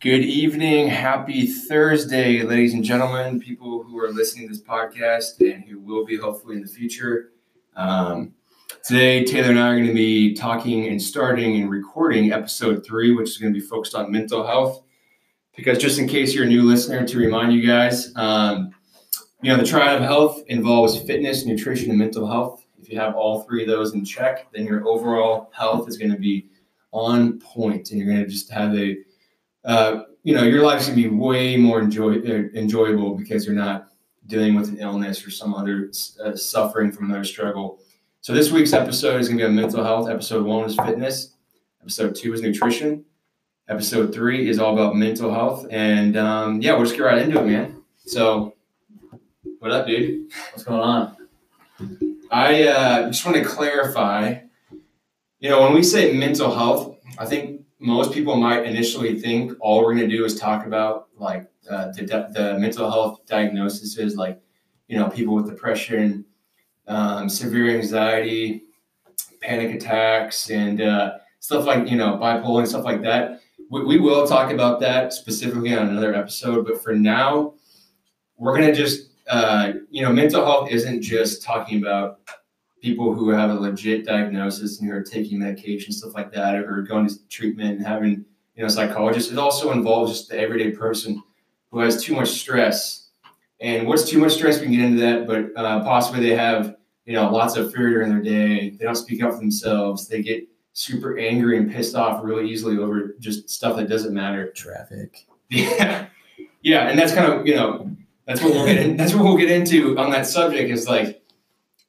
Good evening. Happy Thursday, ladies and gentlemen, people who are listening to this podcast and who will be hopefully in the future. Um, today, Taylor and I are going to be talking and starting and recording episode three, which is going to be focused on mental health. Because just in case you're a new listener, to remind you guys, um, you know, the triad of health involves fitness, nutrition, and mental health. If you have all three of those in check, then your overall health is going to be on point and you're going to just have a uh, you know, your life's gonna be way more enjoy, uh, enjoyable because you're not dealing with an illness or some other uh, suffering from another struggle. So this week's episode is gonna be on mental health. Episode one is fitness. Episode two is nutrition. Episode three is all about mental health. And um, yeah, we'll just get right into it, man. So, what up, dude? What's going on? I uh, just want to clarify. You know, when we say mental health, I think most people might initially think all we're going to do is talk about like uh, the, the mental health diagnoses, like you know people with depression, um, severe anxiety, panic attacks, and uh, stuff like you know bipolar and stuff like that. We, we will talk about that specifically on another episode, but for now, we're going to just uh, you know mental health isn't just talking about people who have a legit diagnosis and who are taking medication, stuff like that, or going to treatment and having, you know, psychologists. It also involves just the everyday person who has too much stress. And what's too much stress? We can get into that, but uh, possibly they have, you know, lots of fear during their day. They don't speak up for themselves. They get super angry and pissed off really easily over just stuff that doesn't matter. Traffic. Yeah, yeah, and that's kind of you know that's what we'll get in, that's what we'll get into on that subject is like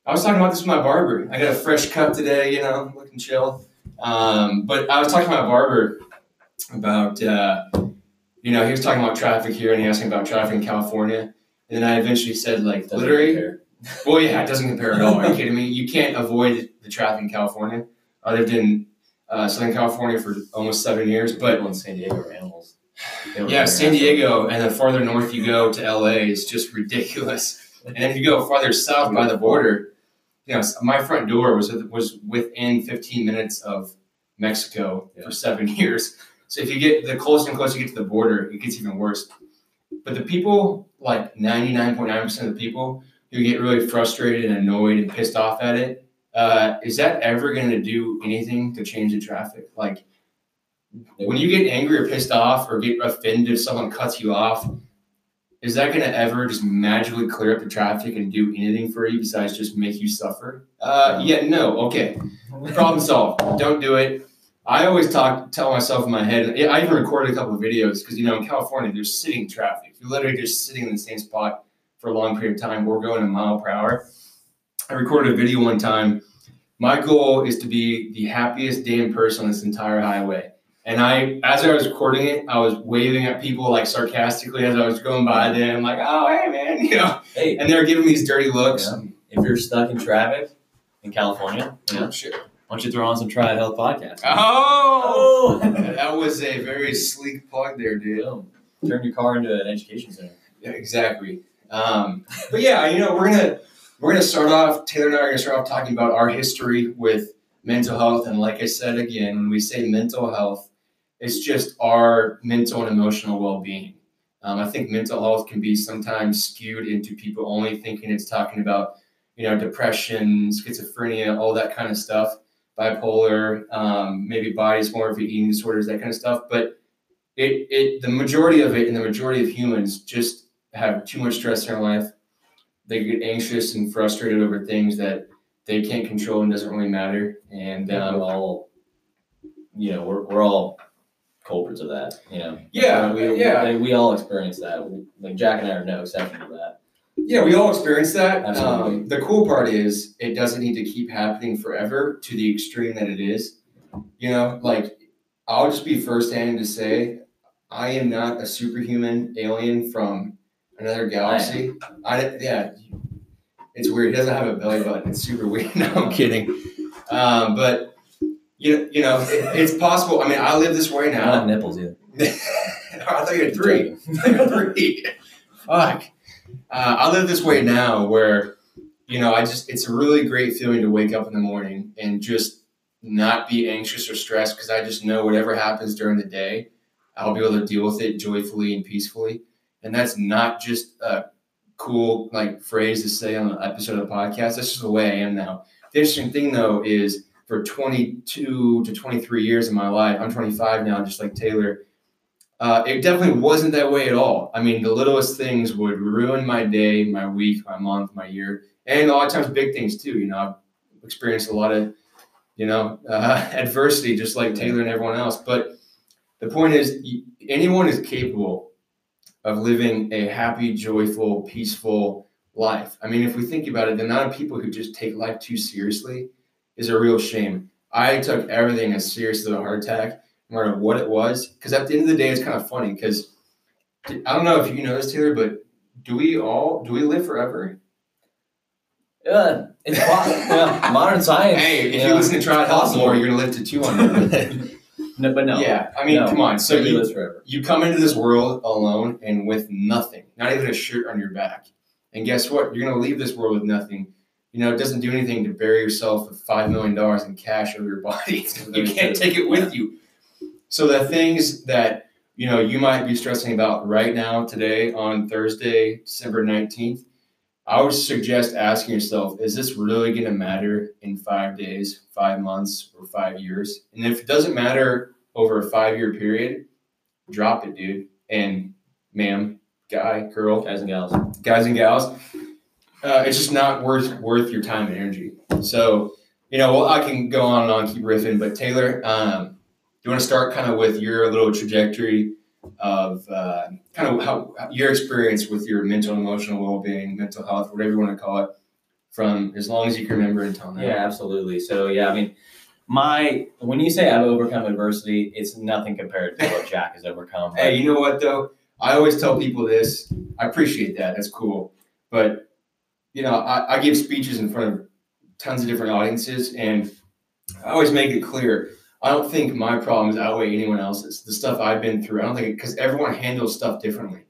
I was talking about this with my barber. I got a fresh cut today, you know, looking chill. Um, but I was talking to my barber about, uh, you know, he was talking about traffic here and he asked me about traffic in California. And then I eventually said, like, doesn't literally, compare. well, yeah, it doesn't compare at all. Are you kidding me? You can't avoid the traffic in California. I lived in uh, Southern California for almost seven years, but in San Diego are animals. Yeah, San Diego, and the farther north you go to LA is just ridiculous. And if you go farther south by the border, you know, my front door was was within 15 minutes of Mexico yeah. for seven years. So if you get the closer and closer you get to the border, it gets even worse. But the people, like 99.9% of the people who get really frustrated and annoyed and pissed off at it, uh, is that ever going to do anything to change the traffic? Like when you get angry or pissed off or get offended if someone cuts you off, is that going to ever just magically clear up the traffic and do anything for you besides just make you suffer? Uh, yeah, no. Okay, problem solved. Don't do it. I always talk, tell myself in my head. I even recorded a couple of videos because you know in California there's sitting traffic. You're literally just sitting in the same spot for a long period of time. We're going a mile per hour. I recorded a video one time. My goal is to be the happiest damn person on this entire highway. And I, as I was recording it, I was waving at people like sarcastically as I was going by them, like, "Oh, hey, man," you know. Hey, and they're giving me these dirty looks. Yeah. If you're stuck in traffic in California, you know, sure. Why don't you throw on some Triad Health podcast? Oh, oh. that was a very sleek plug there, dude. Turn your car into an education center. Yeah, exactly. Um, but yeah, you know, we're gonna we're gonna start off. Taylor and I are gonna start off talking about our history with mental health, and like I said again, when we say mental health it's just our mental and emotional well-being. Um, I think mental health can be sometimes skewed into people only thinking it's talking about, you know, depression, schizophrenia, all that kind of stuff, bipolar, um, maybe more of eating disorders, that kind of stuff. But it, it, the majority of it, and the majority of humans, just have too much stress in their life. They get anxious and frustrated over things that they can't control and doesn't really matter. And um, all, you know, we're, we're all culprits of that. You know. Yeah, we, yeah. We, we all experience that. We, like Jack and I are no exception to that. Yeah, we all experience that. Um, the cool part is it doesn't need to keep happening forever to the extreme that it is. You know, like I'll just be firsthand to say I am not a superhuman alien from another galaxy. I, I yeah, it's weird. He doesn't have a belly button. It's super weird. No, I'm kidding. Um, but you, you know, it, it's possible. I mean, I live this way now. Not nipples either. I thought you had three. three. Fuck. Uh, I live this way now where, you know, I just, it's a really great feeling to wake up in the morning and just not be anxious or stressed because I just know whatever happens during the day, I'll be able to deal with it joyfully and peacefully. And that's not just a cool like phrase to say on an episode of the podcast. That's just the way I am now. The interesting thing though is for 22 to 23 years of my life, I'm 25 now, just like Taylor. Uh, it definitely wasn't that way at all. I mean, the littlest things would ruin my day, my week, my month, my year, and a lot of times big things too. You know, I've experienced a lot of, you know, uh, adversity, just like Taylor and everyone else. But the point is, anyone is capable of living a happy, joyful, peaceful life. I mean, if we think about it, the amount of people who just take life too seriously is a real shame. I took everything as serious as a heart attack, no matter what it was. Because at the end of the day, it's kind of funny. Because I don't know if you know this, Taylor, but do we all do we live forever? Yeah, it's yeah, modern science. Hey, if yeah, you listen to Triad Health more, you're gonna live to 200. no, but no. Yeah, I mean, No. come on. So you, you come into this world alone and with nothing, not even a shirt on your back. And guess what? You're going to leave this world with nothing. You know, it doesn't do anything to bury yourself with $5 million in cash over your body. you can't take it with you. So the things that, you know, you might be stressing about right now, today, on Thursday, December 19th, I would suggest asking yourself, is this really going to matter in five days, five months, or five years? And if it doesn't matter over a five year period, drop it, dude. And ma'am, guy, girl, Guys and gals. guys and gals, uh, it's just not worth worth your time and energy. So, you know, well, I can go on and on, keep riffing, but Taylor, um, do you want to start kind of with your little trajectory of uh, kind of how your experience with your mental and emotional well being, mental health, whatever you want to call it, from as long as you can remember until now? Yeah, absolutely. So yeah, I mean, my when you say I've overcome adversity, it's nothing compared to what Jack has overcome. Hey, you know what though? I always tell people this. I appreciate that. That's cool. But you know, I, I give speeches in front of tons of different audiences, and I always make it clear. I don't think my problems outweigh anyone else's. The stuff I've been through, I don't think because everyone handles stuff differently.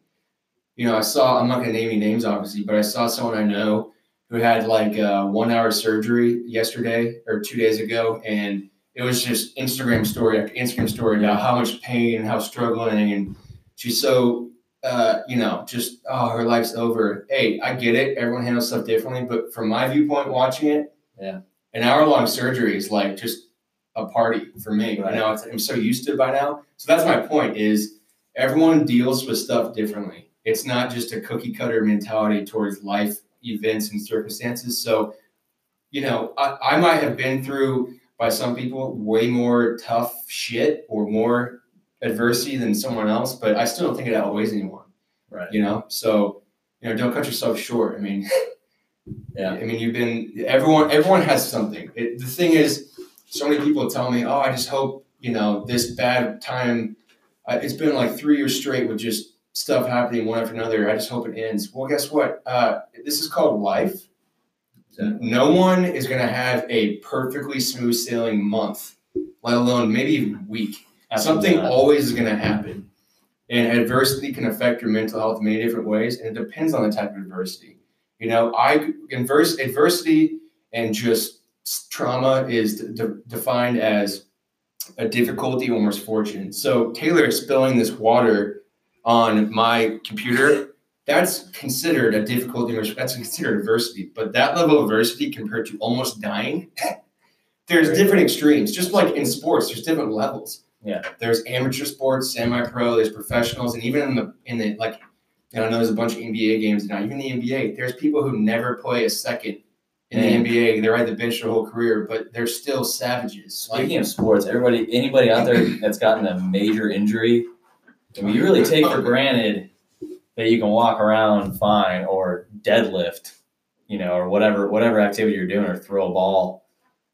You know, I saw. I'm not going to name any names, obviously, but I saw someone I know who had like a one hour surgery yesterday or two days ago, and it was just Instagram story after Instagram story about how much pain and how struggling and she's so uh, you know, just oh, her life's over. Hey, I get it. Everyone handles stuff differently, but from my viewpoint, watching it, Yeah. an hour long surgery is like just a party for me. Right. You know, it's, I'm so used to it by now. So that's my point. Is everyone deals with stuff differently. It's not just a cookie cutter mentality towards life events and circumstances. So, you know, I, I might have been through by some people way more tough shit or more adversity than someone else, but I still don't think it outweighs anyone. right. You know, so you know, don't cut yourself short. I mean, Yeah. I mean, you've been everyone. Everyone has something. It, the thing is, so many people tell me, "Oh, I just hope you know this bad time." Uh, it's been like three years straight with just stuff happening one after another. I just hope it ends. Well, guess what? Uh, this is called life. Exactly. No one is going to have a perfectly smooth sailing month, let alone maybe even week. Something always is going to happen. And adversity can affect your mental health in many different ways, and it depends on the type of adversity. You know, I adverse, adversity and just trauma is de- de- defined as a difficulty or misfortune. So Taylor spilling this water on my computer, that's considered a difficulty. That's considered adversity. But that level of adversity compared to almost dying, there's different extremes. Just like in sports, there's different levels. Yeah. There's amateur sports, semi-pro. There's professionals, and even in the in the like, you know, I know there's a bunch of NBA games now. Even the NBA, there's people who never play a second in Man. the NBA. They ride the bench their whole career, but they're still savages. Like, Speaking of sports, everybody, anybody out there that's gotten a major injury, I mean, you really take for granted that you can walk around fine or deadlift, you know, or whatever whatever activity you're doing, or throw a ball.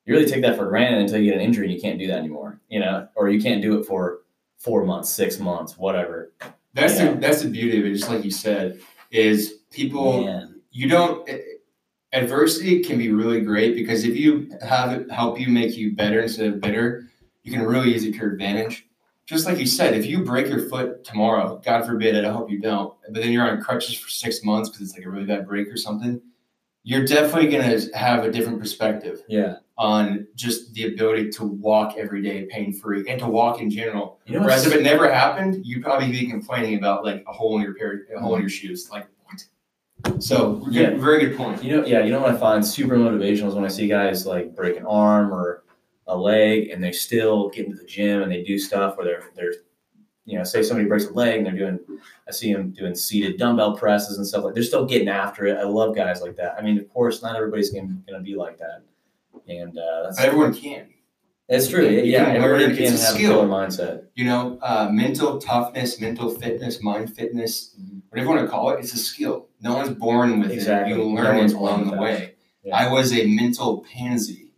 You really take that for granted until you get an injury and you can't do that anymore, you know, or you can't do it for four months, six months, whatever. That's the that's the beauty of it. Just like you said, is people Man. you don't. Adversity can be really great because if you have it help you make you better instead of bitter, you can really use it to your advantage. Just like you said, if you break your foot tomorrow, God forbid I hope you don't, but then you're on crutches for six months because it's like a really bad break or something, you're definitely gonna have a different perspective. Yeah. On just the ability to walk every day pain free and to walk in general. You know, Whereas if it never happened, you'd probably be complaining about like a hole in your pair, a hole in your shoes. Like what? So good, Yeah. very good point. You know, yeah, you know what I find super motivational is when I see guys like break an arm or a leg and they still get into the gym and they do stuff where they're they're you know, say somebody breaks a leg and they're doing I see them doing seated dumbbell presses and stuff like they're still getting after it. I love guys like that. I mean, of course, not everybody's gonna, gonna be like that. And uh, that's Everyone can. it's true. You Yeah, can everybody learn it. can It's a have a skill. killer mindset. You know, uh, mental toughness, mental fitness, mind fitness, Mhm. whatever you want to call it, it's a skill. No one's born with Exactly. it. You learn it along the way. Yeah. I was a mental pansy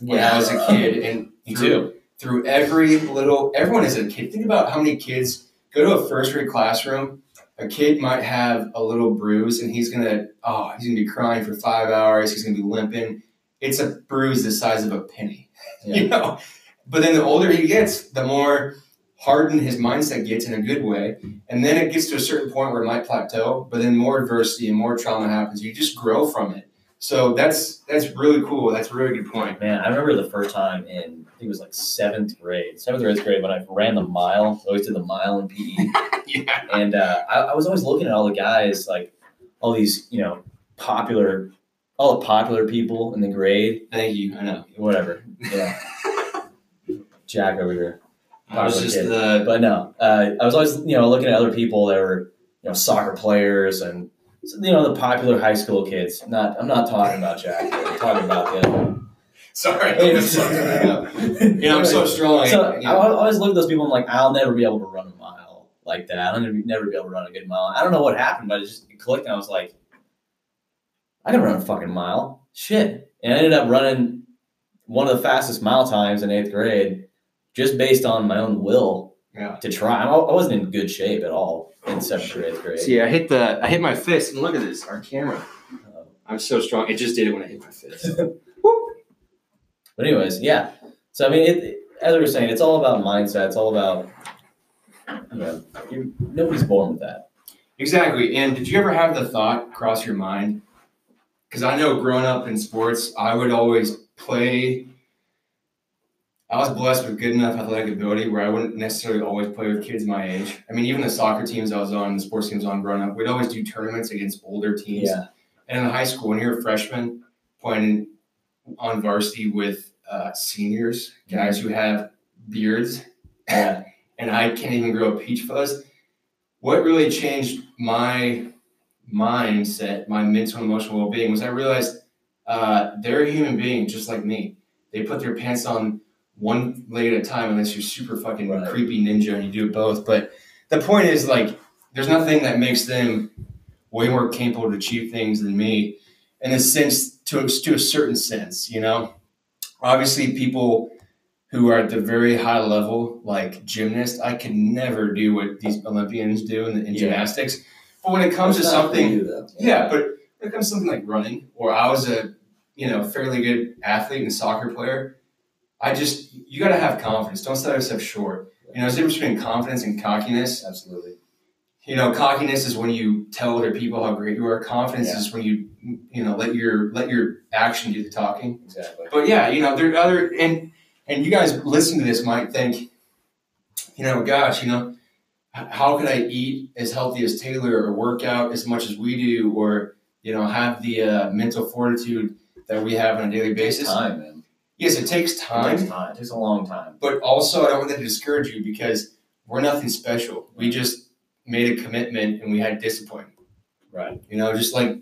when I was a kid, and Me through, too. through every little, everyone is a kid. Think about how many kids go to a first grade classroom. A kid might have a little bruise, and he's gonna, oh, he's gonna be crying for five hours. He's gonna be limping. It's a bruise the size of a penny, Yeah. you know. But then the older he gets, the more hardened his mindset gets in a good way, and then it gets to a certain point where it might plateau. But then more adversity and more trauma happens. You just grow from it. So that's that's really cool. That's a really good point. Man, I remember the first time in I think it was like seventh grade, seventh or eighth grade when I ran the mile. I always did the mile in PE, yeah. and uh, I, I was always looking at all the guys, like all these, you know, popular, all the popular people in the grade, Thank you. I know. whatever. Yeah, Jack over here. I was just Okay. the But no, uh, I was always, you know, looking at other people that were, you know, soccer players and, you know, the popular high school kids. Not, I'm not talking about Jack. I'm talking about the other sorry. I'm sorry. You know, I'm so strong. So you I always look at those people. I'm like, I'll never be able to run a mile like that. I'll never, never be able to run a good mile. I don't know what happened, but it just clicked, and I was like, I can run a fucking mile. Shit, and I ended up running one of the fastest mile times in eighth grade, just based on my own will Yeah. to try. I wasn't in good shape at all in seventh or eighth grade. See, I hit the I hit my fist, and look at this, our camera. I'm so strong. It just did it when I hit my fist. But anyways, yeah. So I mean, it, as we were saying, it's all about mindset. It's all about you know, you, nobody's born with that. exactly. And did you ever have the thought cross your mind? Because I know growing up in sports, I would always play. I was blessed with good enough athletic ability where I wouldn't necessarily always play with kids my age. I mean, even the soccer teams I was on, the sports teams I was on growing up, we'd always do tournaments against older teams. Yeah, And in high school, when you're a freshman playing on varsity with uh, seniors, guys who have beards, yeah, and I can't even grow a peach fuzz. What really changed my mindset, my mental and emotional well being, was I realized uh, they're a human being just like me. They put their pants on one leg at a time, unless you're super fucking Right. creepy ninja and you do both. But the point is, like, there's nothing that makes them way more capable to achieve things than me, in a sense, to to a certain sense, you know. Obviously, people who are at the very high level, like gymnasts, I could never do what these Olympians do in, in Yeah. gymnastics. But when it comes to It's not for something, though. yeah, but when it comes to something like running, or I was a you know fairly good athlete and soccer player, I just you got to have confidence. Don't sell yourself short. You know, there's a difference between confidence and cockiness. absolutely. You know, cockiness is when you tell other people how great you are. Confidence Yeah. is when you you know let your let your action do the talking. Exactly. But yeah, you know, there are other and and you guys listening to this might think, you know, gosh, you know, how could I eat as healthy as Taylor or work out as much as we do, or you know, have the uh, mental fortitude that we have on a daily basis? Time, man. Yes, it takes It time, takes time. It takes a long time. but also I don't want that to discourage you because we're nothing special. We just made a commitment and we had discipline. Right. You know, just like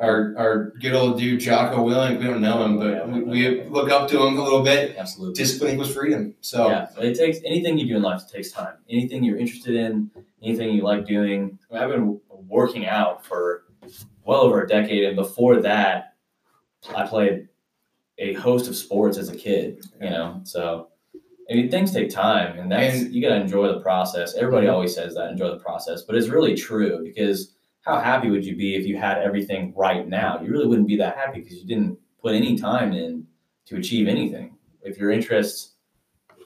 our our good old dude Jocko Willink. We don't know him, but we we, we look up to him a little bit. Absolutely. Discipline equals freedom. So Yeah, it takes anything you do in life takes time. Anything you're interested in, anything you like doing. I mean, I've been working out for well over a decade, and before that, I played a host of sports as a kid. You know, so I mean, things take time, and that's And- you got to enjoy the process. Everybody mhm. always says that, enjoy the process, but it's really true because how happy would you be if you had everything right now? You really wouldn't be that happy because you didn't put any time in to achieve anything. If your interests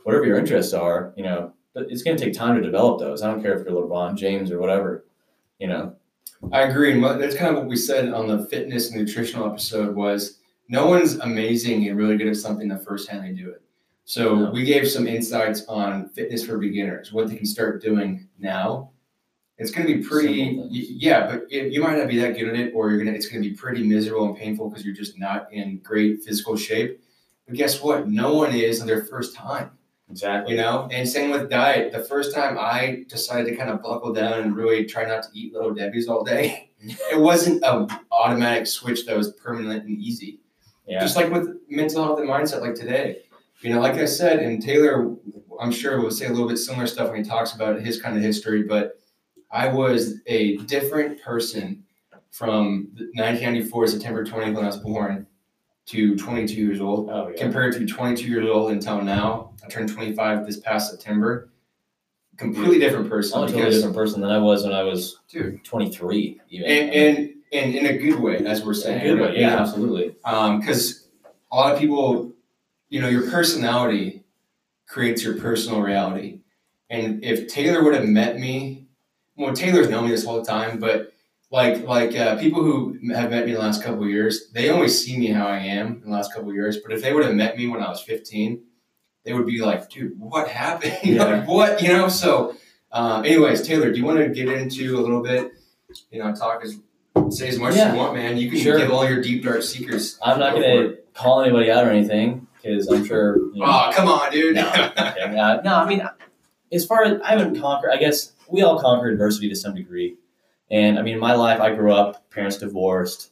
whatever your interests are, you know, it's going to take time to develop those. I don't care if you're LeBron James or whatever, you know. I agree. And that's kind of what we said on the fitness and nutritional episode was no one's amazing and really good at something the first time they do it. So No. we gave some insights on fitness for beginners, what they can start doing now. It's going to be pretty, y- yeah, but it, you might not be that good at it, or you're gonna. It's going to be pretty miserable and painful because you're just not in great physical shape. But guess what? No one is on their first time Exactly. you know and same with diet the first time i decided to kind of buckle down and really try not to eat little debbie's all day it wasn't an automatic switch that was permanent and easy Yeah. just like with mental health and mindset like today you know like i said and taylor i'm sure will say a little bit similar stuff when he talks about his kind of history but i was a different person from 1994 september 20th when i was born to 22 years old Oh yeah. compared to 22 years old until now. I turned 25 this past September. Completely different person I'm a totally different person than I was when I was dude, 23. Even. and, and and in a good way, as we're In saying, a good way. you Yeah, absolutely. Um, because a lot of people, you know, your personality creates your personal reality. And if Taylor would have met me, well, Taylor's known me this whole time, but like like uh, people who have met me in the last couple of years, they only see me how I am in the last couple of years. But if they would have met me when I was 15, they would be like, "Dude, what happened? Yeah. like, what? You know?" So, uh, anyways, Taylor, do you want to get into a little bit? You know, talk as say as much as you want, man. You can Sure. give all your deep dark secrets. I'm not gonna call anybody out or anything because I'm sure. You know, Oh, come on, dude. No. Okay, uh, no, I mean, as far as I haven't conquered, I guess we all conquer adversity to some degree. And I mean, in my life, I grew up, parents divorced.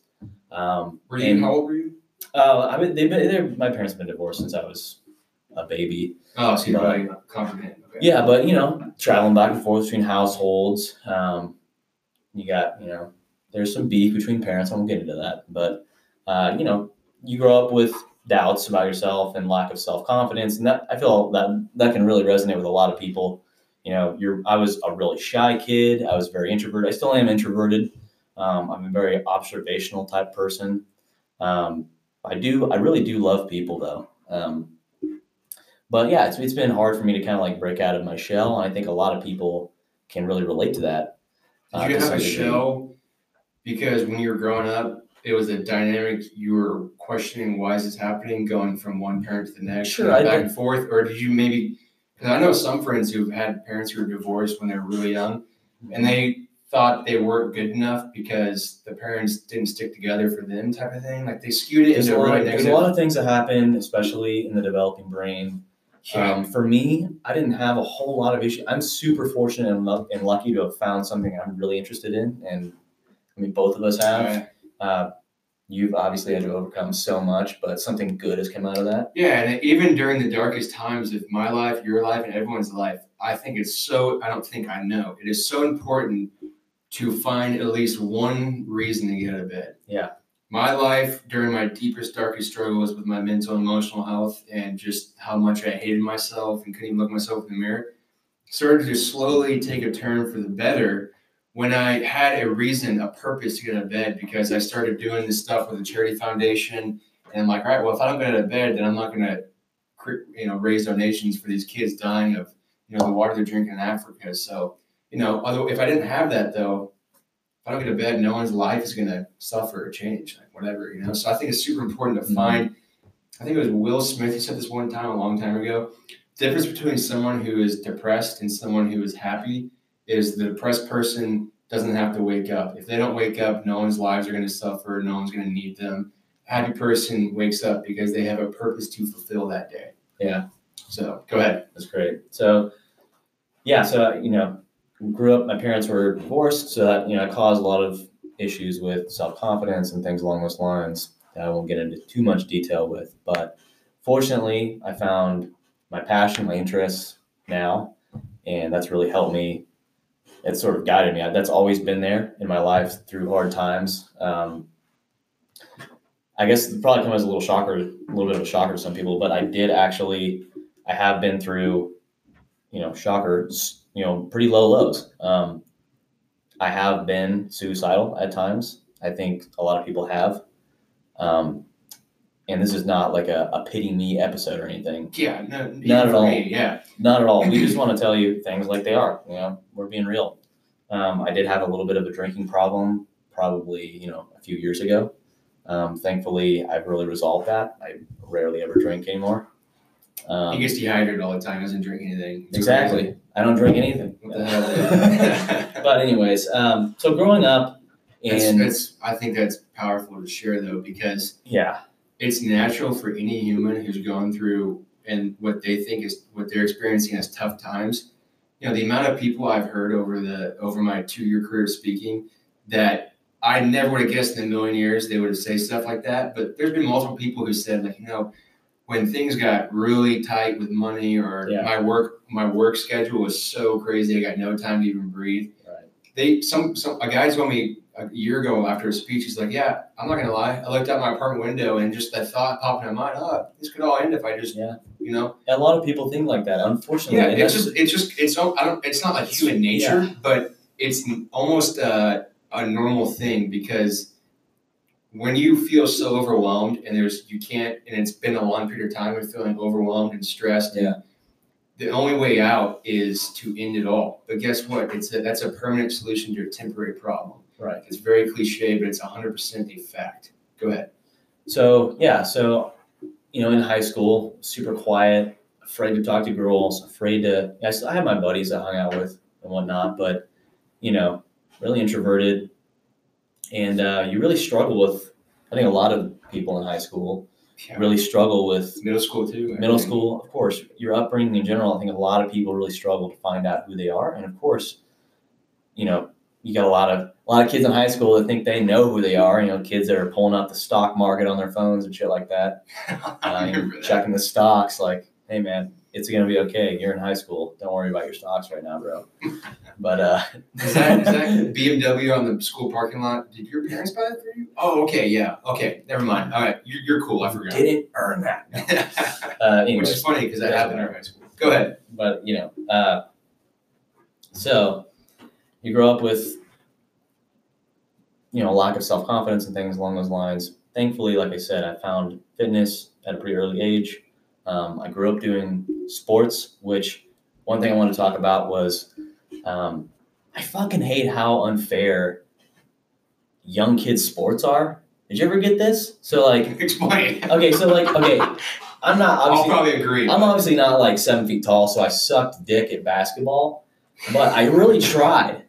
Um, Were you? and, How old were you? uh, I mean, they've been, they're, my parents have been divorced since I was a baby. Oh, so you're really. Okay. Yeah, but you know, traveling back and forth between households. Um, you got, you know, there's some beef between parents. I won't get into that, but uh, you know, you grow up with doubts about yourself and lack of self confidence, and that I feel that that can really resonate with a lot of people. You know, you're I was a really shy kid. I was very introverted. I still am introverted. Um, I'm a very observational type person. Um, I do I really do love people though. Um, but yeah, it's, it's been hard for me to kind of like break out of my shell, and I think a lot of people can really relate to that. uh, Did you have a shell? Because when you were growing up, it was a dynamic. You were questioning why is this happening, going from one parent to the next, Sure, you know, I back did. and forth, or did you maybe? Because I know some friends who've had parents who were divorced when they were really young, and they thought they weren't good enough because the parents didn't stick together for them, type of thing. Like they skewed it There's a, into a lot, really there's a lot of things that happen, especially in the developing brain. Yeah. Um, for me, I didn't have a whole lot of issues. I'm super fortunate and, lu- and lucky to have found something I'm really interested in, and I mean both of us have. Right. Uh, you've obviously had to overcome so much, but something good has come out of that. Yeah, and even during the darkest times of my life, your life, and everyone's life, I think it's so, I don't think I know, it is so important to find at least one reason to get out of bed. Yeah. My life during my deepest, darkest struggles with my mental and emotional health and just how much I hated myself and couldn't even look myself in the mirror started to slowly take a turn for the better when I had a reason, a purpose to get out of bed because I started doing this stuff with the charity foundation and I'm like, all right, well, if I don't get out of bed, then I'm not going to, you know, raise donations for these kids dying of, you know, the water they're drinking in Africa. So, you know, although if I didn't have that though, if I don't get to bed, no one's life is going to suffer or change, like whatever, you know. So I think it's super important to Mhm. find. I think it was Will Smith. who said this one time a long time ago. Difference between someone who is depressed and someone who is happy is the depressed person doesn't have to wake up. If they don't wake up, no one's lives are going to suffer. No one's going to need them. Happy person wakes up because they have a purpose to fulfill that day. Yeah. So go ahead. That's great. So, yeah, so you know, grew up. My parents were divorced, so that you know caused a lot of issues with self confidence and things along those lines that I won't get into too much detail with. But fortunately, I found my passion, my interests now, and that's really helped me. It's sort of guided me. That's always been there in my life through hard times. Um, I guess it probably come as a little shocker, a little bit of a shocker to some people, but I did actually. I have been through you know, shocker, s- you know, pretty low lows. Um, I have been suicidal at times. I think a lot of people have. Um, and this is not like a, a pity me episode or anything. Yeah, no, Not at all. me, yeah. Not at all. We just want to tell you things like they are. You know, we're being real. Um, I did have a little bit of a drinking problem, probably you know a few years ago. Um, thankfully, I've really resolved that. I rarely ever drink anymore. Um, he gets dehydrated all the time. Doesn't drink anything. It's exactly. crazy. I don't drink anything. What the hell? but anyways, um, so growing up, That's, and that's I think that's powerful to share though because yeah, it's natural for any human who's gone through and what they think is what they're experiencing as tough times. You know, the amount of people I've heard over the over my two year career of speaking that I never would have guessed in a million years they would have say stuff like that. But there's been multiple people who said like, you know, when things got really tight with money or Yeah. my work my work schedule was so crazy, I got no time to even breathe. Right. They some some a guy told me a year ago after a speech, he's like, Yeah, I'm not gonna lie. I looked out my apartment window and just that thought popped in my mind, oh, this could all end if I just Yeah. you know. a lot of people think like that. Unfortunately, Yeah, it's just it's just it's so I don't it's not like human nature, but it's almost a, a normal thing because when you feel so overwhelmed and there's you can't and it's been a long period of time of feeling overwhelmed and stressed Yeah. the only way out is to end it all but guess what it's a, that's a permanent solution to a temporary problem right. it's very cliche but it's 100% the fact go ahead So yeah, so you know, in high school, super quiet, afraid to talk to girls, afraid to. I still had my buddies I hung out with and whatnot, but you know, really introverted, and uh, you really struggle with. I think a lot of people in high school yeah. really struggle with middle school too middle think. school. Of course, your upbringing in general. I think a lot of people really struggle to find out who they are, and of course, you know, you got a lot of a lot of kids in high school that think they know who they are. You know, kids that are pulling up the stock market on their phones and shit like that, uh, that. checking the stocks. Like, hey man, it's gonna be okay. You're in high school. Don't worry about your stocks right now, bro. But uh, Is that, is that BMW on the school parking lot? Did your parents buy it for you? Oh, okay, yeah, okay, never mind. All right, you're, you're cool. I forgot. didn't earn that. Uh, Which is funny because that happened in our high school. Go ahead. but you know, uh, so you grow up with you know a lack of self confidence and things along those lines. Thankfully, like I said, I found fitness at a pretty early age. Um, I grew up doing sports, which one thing I want to talk about was um, I fucking hate how unfair young kids' sports are. Did you ever get this? So like, Explain. okay, so like, okay, I'm not I'll obviously. probably agree. I'm obviously not like seven feet tall, so I sucked dick at basketball, but I really tried.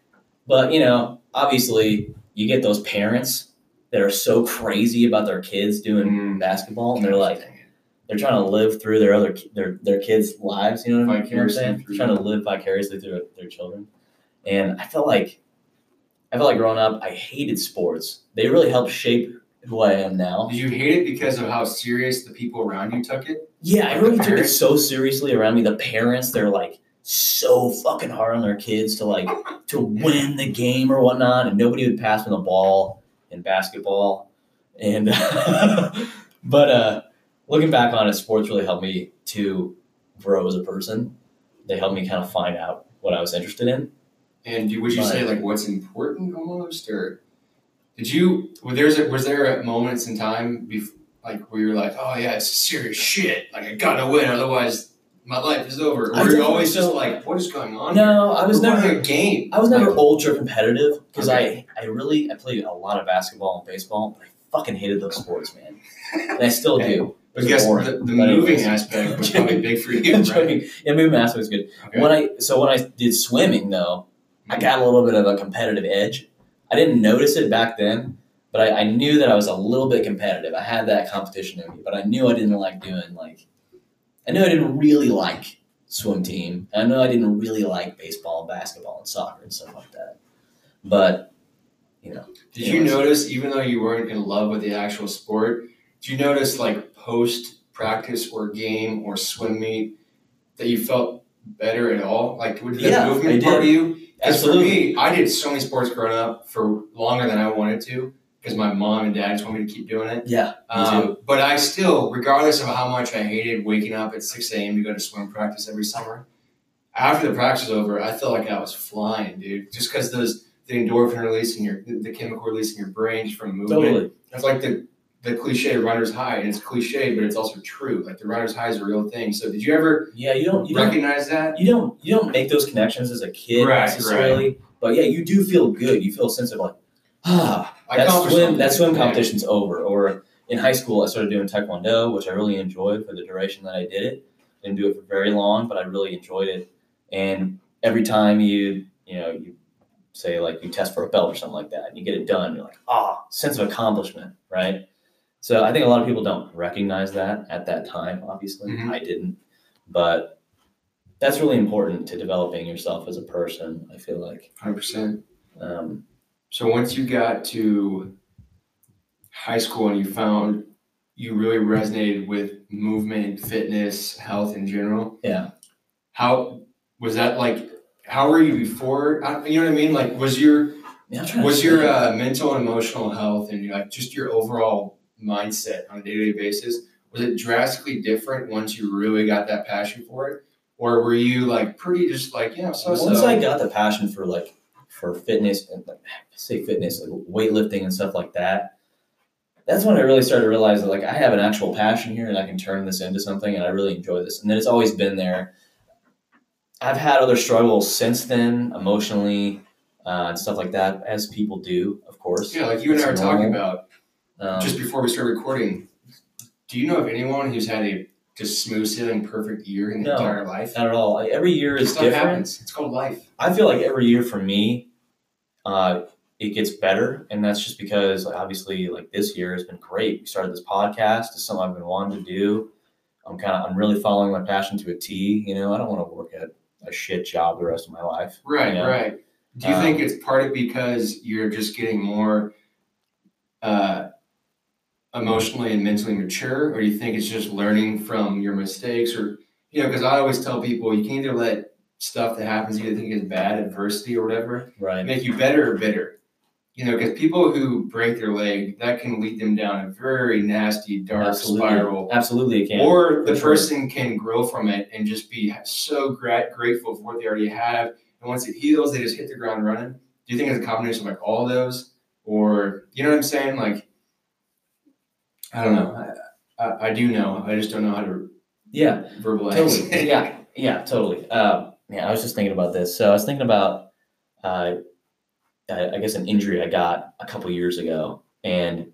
But you know, obviously, you get those parents that are so crazy about their kids doing Mm. basketball, and they're like, they're trying to live through their other their their kids' lives. You know what, you know what I'm saying? through- Trying to live vicariously through their children, and I felt like I felt like growing up, I hated sports. They really helped shape who I am now. Did you hate it because of how serious the people around you took it? Yeah, I really took it so seriously around me. The parents, they're like so fucking hard on their kids to like to win the game or whatnot, and nobody would pass me the ball in basketball. And but uh looking back on it, sports really helped me to grow as a person. They helped me kind of find out what I was interested in. And do- would you Right. say like what's important almost, or did you? Was there was there moments in time before, like where you're like, oh yeah, it's serious shit. Like I gotta win, otherwise my life is over. Were you always just like, what is going on? No, I was We're never a game. I was never Like, ultra competitive because Okay. I, I really I played a lot of basketball and baseball, but I fucking hated those sports, man. And I still do. But guess boring. the, the moving anyways. aspect was probably big for you. Right? Yeah, movement aspect was good. Okay. When I so when I did swimming though, I mm-hmm. got a little bit of a competitive edge. I didn't notice it back then, but I, I knew that I was a little bit competitive. I had that competition in me, but I knew I didn't like doing like I know I didn't really like swim team. I know I didn't really like baseball and basketball and soccer and stuff like that. But you know, Did you notice, even though you weren't in love with the actual sport, did you notice like post practice or game or swim meet that you felt better at all? Like, did Yeah, the movement part of you? Because for absolutely. me, I did so many sports growing up for longer than I wanted to because my mom and dad just wanted me to keep doing it. Yeah, Um, but I still, regardless of how much I hated waking up at 6 a.m. to go to swim practice every summer, after the practice was over, I felt like I was flying, dude. Just because those the endorphin release in your the chemical release in your brain from movement. totally. It's like the the cliche runner's high, and it's cliche, but it's also true. Like the runner's high is a real thing. So did you ever Yeah, you don't you don't recognize that? you don't you don't make those connections as a kid Right, necessarily. But yeah, you do feel good. You feel a sense of like, ah, I that swim that swim competition's over. Or in high school, I started doing taekwondo, which I really enjoyed for the duration that I did it. Didn't do it for very long, but I really enjoyed it. And every time you you know you say like you test for a belt or something like that, and you get it done, you're like ah, sense of accomplishment, right? So I think a lot of people don't recognize that at that time. Obviously, Mhm. I didn't, but that's really important to developing yourself as a person. I feel like. 100%. Um, So once you got to high school and you found you really resonated with movement, fitness, health in general, yeah. how was that like? How were you before? You know what I mean? Like, was your Yeah, I'm trying to was your uh, mental and emotional health and like just your overall mindset on a day to day basis was it drastically different once you really got that passion for it, or were you like pretty just like yeah so so? Once I got the passion for like for fitness and like, say fitness, like weightlifting and stuff like that, that's when I really started to realize that like I have an actual passion here and I can turn this into something and I really enjoy this. And then it's always been there. I've had other struggles since then, emotionally uh, and stuff like that, as people do, of course. yeah, like you and I were talking about Um, just before we start recording. Do you know of anyone who's had a just smooth sailing perfect year in their No. entire life? not at all. Every year is different. happens. It's called life. I feel like every year for me, uh, it gets better, and that's just because obviously, like this year has been great. We started this podcast. It's something I've been wanting to do. I'm kind of I'm really following my passion to a T. You know, I don't want to work at a shit job the rest of my life. Right, Yeah. right. Do you Um, think it's part of because you're just getting more uh, emotionally and mentally mature, or do you think it's just learning from your mistakes, or you know? Because I always tell people you can either let stuff that happens you think is bad, adversity or whatever, Right. make you better or bitter. You know, because people who break their leg, that can lead them down a very nasty, dark Absolutely. spiral. Absolutely, it can. Or the person can grow from it and just be so gra- grateful for what they already have. And once it heals, they just hit the ground running. Do you think it's a combination of like all those? Or, you know what I'm saying? Like, I don't know. I, I, I do know. I just don't know how to yeah. verbalize totally. yeah, yeah, totally. Um, yeah, I was just thinking about this. So I was thinking about, uh, I, I guess, an injury I got a couple years ago, and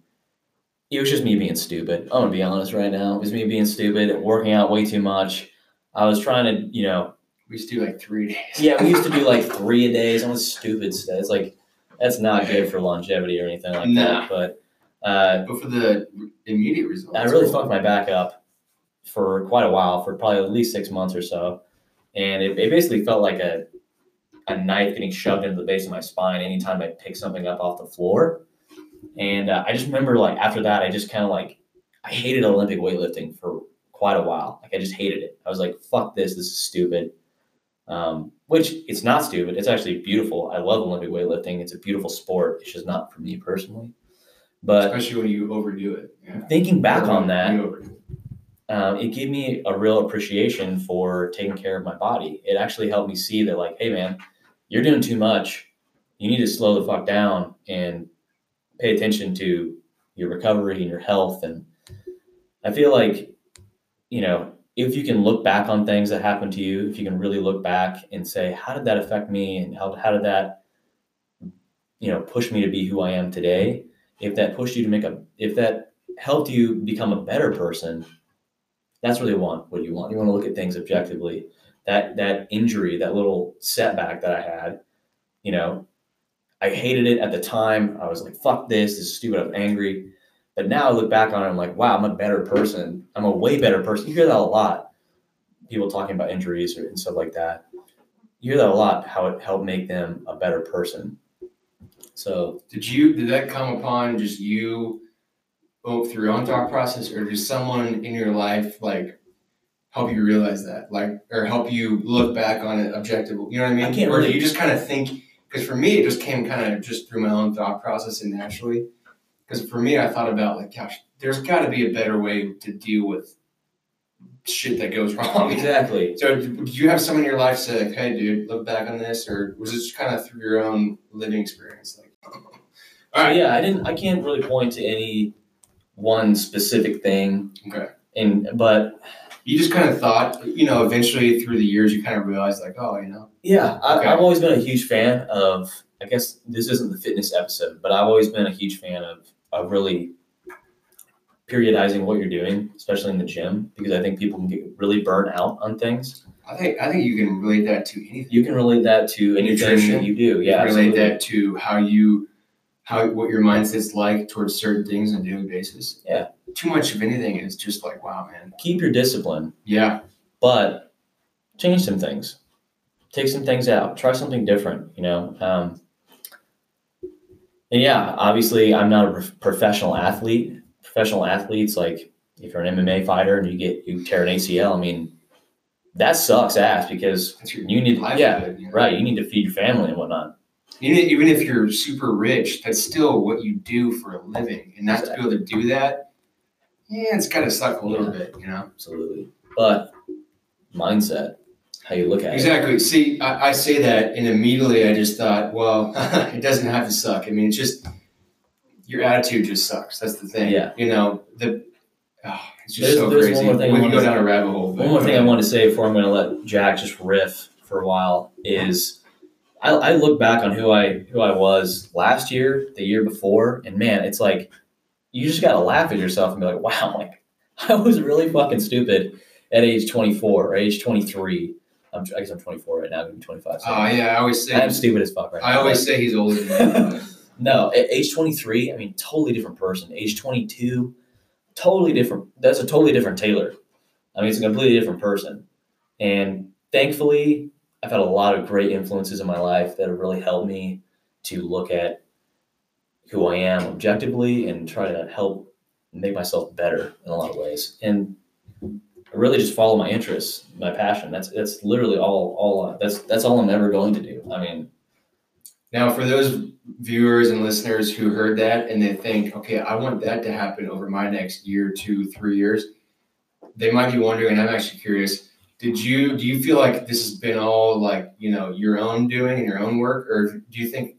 it was just me being stupid. I'm gonna be honest right now. It was me being stupid, working out way too much. I was trying to, you know, We used to do like three days. yeah, we used to do like three a days. I was stupid stuff. It's like that's not good for longevity or anything like Nah. that. But uh, But for the immediate results, I really fucked my back up for quite a while, for probably at least six months or so. And it, it basically felt like a, a knife getting shoved into the base of my spine anytime I picked something up off the floor. And uh, I just remember, like, after that, I just kind of like, I hated Olympic weightlifting for quite a while. Like, I just hated it. I was like, fuck this, this is stupid. Um, which it's not stupid. It's actually beautiful. I love Olympic weightlifting. It's a beautiful sport. It's just not for me personally. But Especially when you overdo it. Yeah. thinking back on that, You overdo it. Um, it gave me a real appreciation for taking care of my body. It actually helped me see that, like, hey, man, you're doing too much. You need to slow the fuck down and pay attention to your recovery and your health. And I feel like, you know, if you can look back on things that happened to you, if you can really look back and say, how did that affect me? And how, how did that, you know, push me to be who I am today? If that pushed you to make a, if that helped you become a better person, that's really want what you want. You want to look at things objectively. That that injury, that little setback that I had, you know, I hated it at the time. I was like, "Fuck this! This is stupid." I'm angry. But now I look back on it, I'm like, "Wow, I'm a better person. I'm a way better person." You hear that a lot. People talking about injuries and stuff like that. You hear that a lot. How it helped make them a better person. So Did you did that come upon just you through your own thought process, or did someone in your life like help you realize that, like, or help you look back on it objectively? You know what I mean? I can't or do really- you just kind of think? Because for me, it just came kind of just through my own thought process and naturally. Because for me, I thought about like, gosh, there's got to be a better way to deal with shit that goes wrong. exactly. So, do you have someone in your life say, like, "Hey, dude, look back on this," or was it just kind of through your own living experience? Like, all right, Yeah, I didn't. I can't really point to any one specific thing. Okay. And but you just kind of thought, you know, eventually through the years, you kind of realized, like, oh, you know, Yeah, I, Okay. I've always been a huge fan of I guess this isn't the fitness episode, but I've always been a huge fan of of really periodizing what you're doing, especially in the gym, because I think people can get really burnt out on things. I think I think you can relate that to anything. You can relate that to anything Nutrition. that you do. You Yeah, can relate absolutely. that to how you how what your mindset's like towards certain things on a daily basis. Yeah. Too much of anything is just like, wow, man. Keep your discipline, Yeah. but change some things. Take some things out. Try something different. You know. Um, and yeah, obviously, I'm not a professional athlete. Professional athletes, like if you're an MMA fighter and you get you tear an ACL, I mean, that sucks ass because you need yeah know? right. You need to feed your family and whatnot. Even, even if you're super rich, that's still what you do for a living. And not to be able to do that, yeah, it's kind gotta suck a little bit, you know? Absolutely, but mindset, how you look at it. Exactly. See, I, I say that, and immediately I just thought, well, it doesn't have to suck. I mean, it's just your attitude just sucks. That's the thing. Yeah. You know the. Oh, it's just There's- so there's crazy. one more thing we can go down a rabbit hole. One more thing I want to say before I'm going to let Jack just riff for a while is I, I look back on who I who I was last year, the year before, and man, it's like you just got to laugh at yourself and be like, wow, like I was really fucking stupid at age 24 or age 23. I'm, I guess I'm 24 right now, I'm 25. So Oh yeah, I always say. I'm stupid as fuck right I now. always say he's older than me. No, at age 23, I mean, totally different person. Age 22, totally different. That's a totally different Taylor. I mean, it's a completely different person. And thankfully, I've had a lot of great influences in my life that have really helped me to look at who I am objectively and try to help make myself better in a lot of ways. And I really just follow my interests, my passion. That's that's literally all all that's that's all I'm ever going to do. I mean, Now, for those viewers and listeners who heard that and they think, okay, I want that to happen over my next year, two, three years, they might be wondering, and I'm actually curious, did you do you feel like this has been all like, you know, your own doing and your own work, or do you think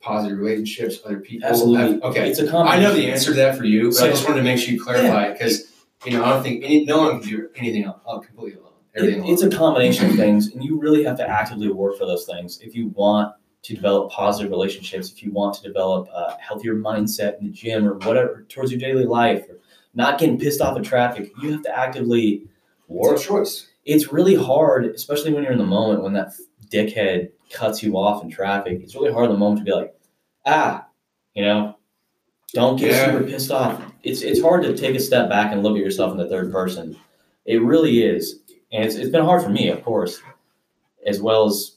positive relationships, other people absolutely. have- okay. It's a I know the answer to that for you, but I just wanted to make sure you clarify it because you know I don't think any, no one can do anything else uh, completely alone. Everything It, alone. it's a combination of things, and you really have to actively work for those things if you want to develop positive relationships, if you want to develop a healthier mindset in the gym or whatever towards your daily life, or not getting pissed off at traffic. You have to actively work. it's a choice. It's really hard, especially when you're in the moment when that dickhead cuts you off in traffic. It's really hard in the moment to be like, ah, you know, don't get Yeah. super pissed off. It's it's hard to take a step back and look at yourself in the third person. It really is, and it's, it's been hard for me, of course, as well as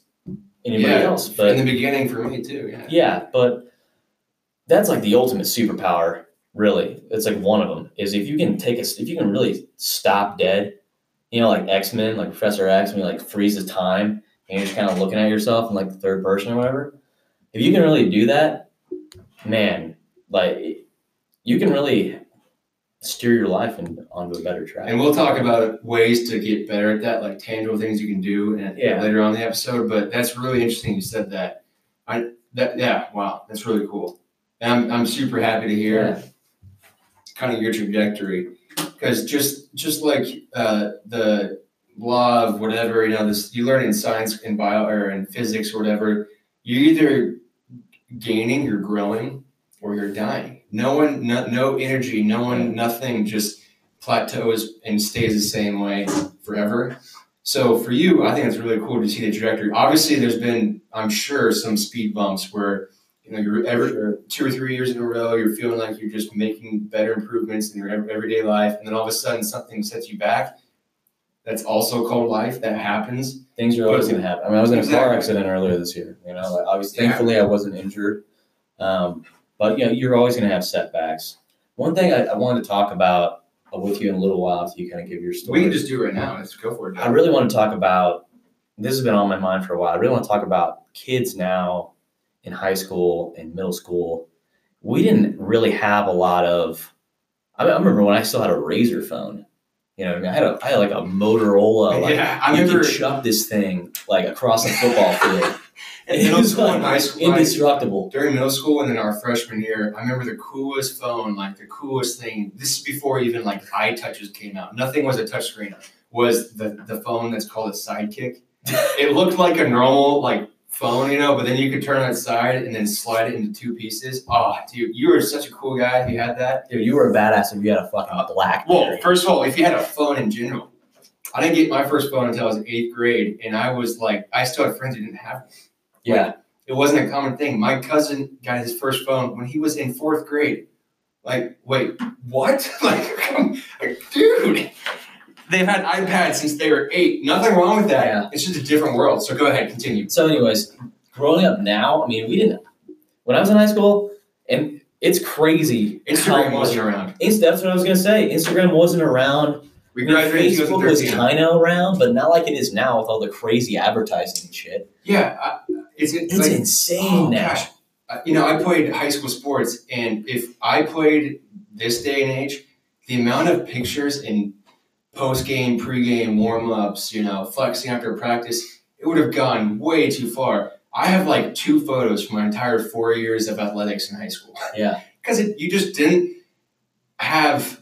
anybody Yeah, else. But in the beginning for me too. Yeah. yeah, but that's like the ultimate superpower. Really, it's like one of them is if you can take a if you can really stop dead. You know, like X Men, like Professor X, when he like freezes time and you're just kind of looking at yourself in like the third person or whatever. If you can really do that, man, like you can really steer your life in, onto a better track. And we'll talk about ways to get better at that, like tangible things you can do, and Yeah. later on in the episode. But that's really interesting. You said that. I that yeah. Wow, that's really cool. And I'm I'm super happy to hear Yeah. kind of your trajectory because just just like uh, the law of whatever you know this you learn in science in bio or in physics or whatever you're either gaining you're growing or you're dying. No one no, no energy no one nothing just plateaus and stays the same way forever. So for you i think it's really cool to see the trajectory. Obviously there's been i'm sure some speed bumps where you know you're every Sure. two or three years in a row, you're feeling like you're just making better improvements in your everyday life, and then all of a sudden something sets you back. That's also called life. That happens. things are always going to happen. I mean, I was in a car accident earlier this year. You know, like, obviously, Yeah. thankfully, I wasn't injured. Um, but you know, you're always going to have setbacks. One thing I, I wanted to talk about uh, with you in a little while, if you kind of give your story. We can just do it right now. Let's go for it. I really want to talk about. This has been on my mind for a while. I really want to talk about kids now in high school and middle school. We didn't really have a lot of. I, I remember when I still had a Razr phone. You know, I mean, I had a, I had like a Motorola. Like, yeah, I you remember could chuck this thing like across the football field. in It middle was school and high school. I- Indestructible. during middle school and then our freshman year, I remember the coolest phone, like the coolest thing. This is before even like iTouches came out. Nothing was a touchscreen. Was the the phone that's called a Sidekick. it looked like a normal like phone, you know, but then you could turn that side and then slide it into two pieces. Oh, dude, you were such a cool guy if you had that. Dude, you were a badass if you had a fucking black. Well, first of all, if you had a phone in general, I didn't get my first phone until I was in eighth grade, and I was like, I still had friends who didn't have one. yeah, It wasn't a common thing. My cousin got his first phone when he was in fourth grade. Like, wait, what? Like, like, dude, they've had iPads since they were eight. Nothing wrong with that. Yeah. It's just a different world. So go ahead, continue. So, anyways, growing up now, I mean, we didn't. When I was in high school, and it's crazy. Instagram wasn't much- around. Inst- that's what I was gonna say. Instagram wasn't around. We graduated Facebook was 2013. kind of around, but not like it is now with all the crazy advertising and shit. Yeah, I, it's, it's like, insane oh, now. gosh. Uh, You know, I played high school sports, and if I played this day and age, the amount of pictures in post game, pre game, warm ups, you know, flexing after practice, it would have gone way too far. I have like two photos from my entire four years of athletics in high school. Yeah. Because you just didn't have,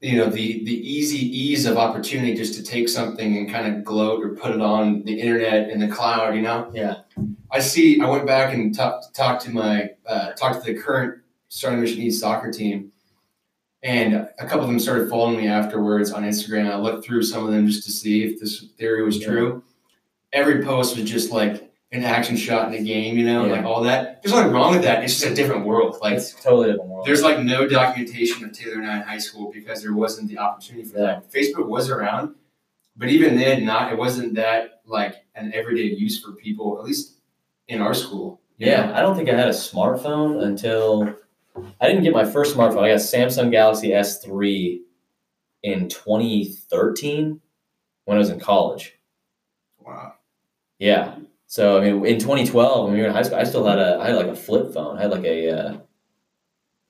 you know, the, the easy ease of opportunity just to take something and kind of gloat or put it on the internet in the cloud, you know? Yeah. I see. I went back and talked talked to my uh, talked to the current starting Mission East soccer team, and a couple of them started following me afterwards on Instagram. I looked through some of them just to see if this theory was Yeah. true. Every post was just like an action shot in the game, you know, Yeah. like all that. There's nothing wrong with that. It's just a different world. Like It's totally different world. there's like no documentation of Taylor and I in high school because there wasn't the opportunity for that. Facebook was around, but even then, not it wasn't that like an everyday use for people, at least in our school. Yeah, know? I don't think I had a smartphone until I didn't get my first smartphone. I got Samsung Galaxy S3 in 2013 when I was in college. Wow. Yeah. So I mean, in 2012 when we were in high school, I still had a I had like a flip phone. I had like a uh,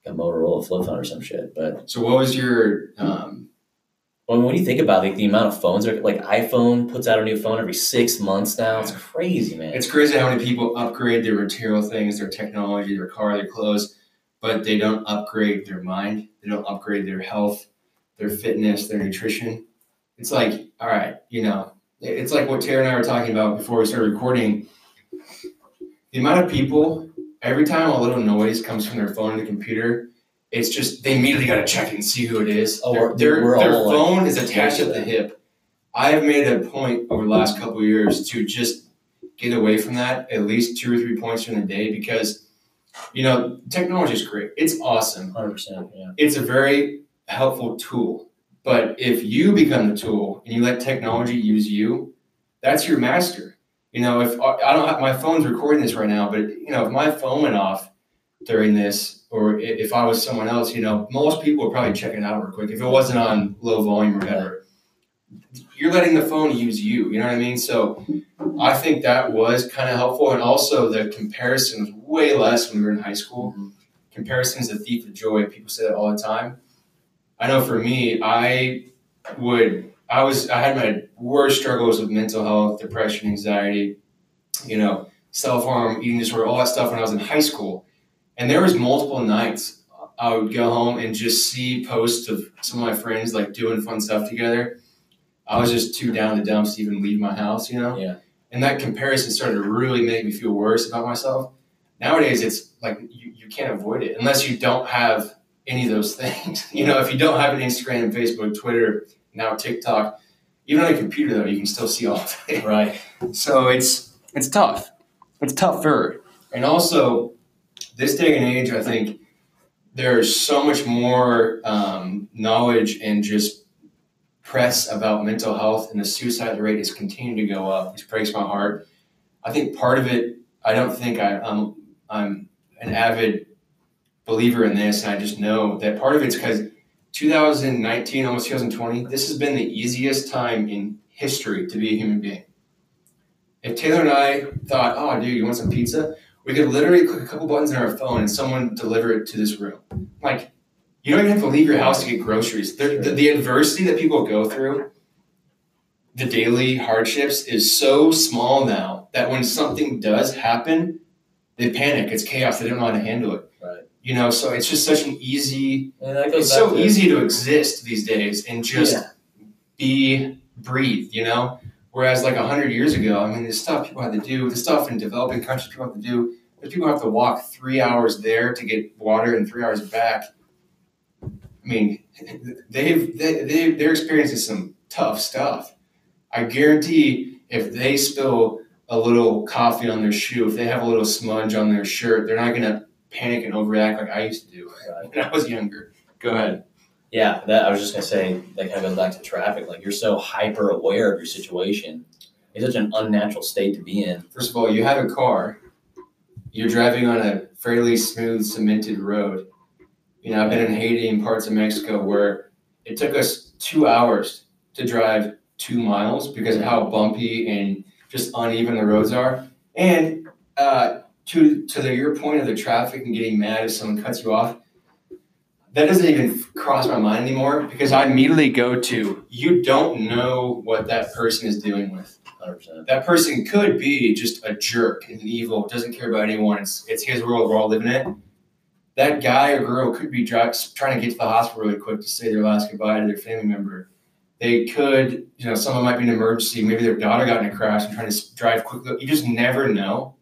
a Motorola flip phone or some shit. But So what was your um when, when you think about like the amount of phones, are, like iPhone puts out a new phone every six months now. It's crazy, man. it's crazy how many people upgrade their material things, their technology, their car, their clothes, but they don't upgrade their mind. They don't upgrade their health, their fitness, their nutrition. It's like, all right, you know, it's like what Tara and I were talking about before we started recording. The amount of people, every time a little noise comes from their phone or the computer, it's just they immediately got to check and see who it is. Oh, their their, their all, like, phone is attached at the hip. I have made a point over the last couple of years to just get away from that at least two or three points during the day because, you know, technology is great. It's awesome. 100%. Yeah. It's a very helpful tool. But if you become the tool and you let technology use you, that's your master. You know, if I don't have my phone's recording this right now, but you know, if my phone went off during this, or if I was someone else, you know, most people would probably check it out real quick if it wasn't on low volume or whatever. You're letting the phone use you. You know what I mean? So I think that was kind of helpful, and also the comparison was way less when we were in high school. Mm-hmm. Comparison is a thief of joy. People say that all the time. I know for me, I would I was I had my worst struggles with mental health, depression, anxiety, you know, self harm, eating disorder, all that stuff when I was in high school. And there was multiple nights I would go home and just see posts of some of my friends like doing fun stuff together. I was just too down the dumps to even leave my house, you know? Yeah. And that comparison started to really make me feel worse about myself. Nowadays it's like you, you can't avoid it unless you don't have any of those things. You know, if you don't have an Instagram, Facebook, Twitter, now TikTok, even on a computer though, you can still see all of it. Right. So it's it's tough. It's tougher. And also, this day and age, I think there's so much more um, knowledge and just press about mental health, and the suicide rate is continuing to go up, It breaks my heart. I think part of it, I don't think I, I'm I'm an avid believer in this, and I just know that part of it's because 2019, almost 2020, this has been the easiest time in history to be a human being. If Taylor and I thought, oh, dude, you want some pizza? We could literally click a couple buttons on our phone and someone deliver it to this room. Like, you don't even have to leave your house to get groceries. The, the, the adversity that people go through, the daily hardships, is so small now that when something does happen, they panic. It's chaos. They don't know how to handle it. Right. You know, so it's just such an easy And that goes it's so to- easy to exist these days and just Yeah. be breathe you know Whereas like hundred years ago, I mean, the stuff people had to do, the stuff in developing countries people have to do, there's people have to walk three hours there to get water and three hours back. I mean, they've they, they they're experiencing some tough stuff. I guarantee if they spill a little coffee on their shoe, if they have a little smudge on their shirt, they're not gonna panic and overreact like I used to do Right. when I was younger. Go ahead. Yeah, that I was just gonna say that kind of goes back to traffic. Like you're so hyper aware of your situation. It's such an unnatural state to be in. First of all, you have a car. You're driving on a fairly smooth cemented road. You know, I've been in Haiti and parts of Mexico where it took us two hours to drive two miles because of how bumpy and just uneven the roads are. And uh, to to the, your point of the traffic and getting mad if someone cuts you off, that doesn't even cross my mind anymore because I immediately go to you don't know what that person is dealing with Hundred percent. that person could be just a jerk and evil, doesn't care about anyone. It's, it's his world, we're all living it. That guy or girl could be trying to get to the hospital really quick to say their last goodbye to their family member. They could, you know, someone might be in an emergency. Maybe their daughter got in a crash and trying to drive quickly. You just never know.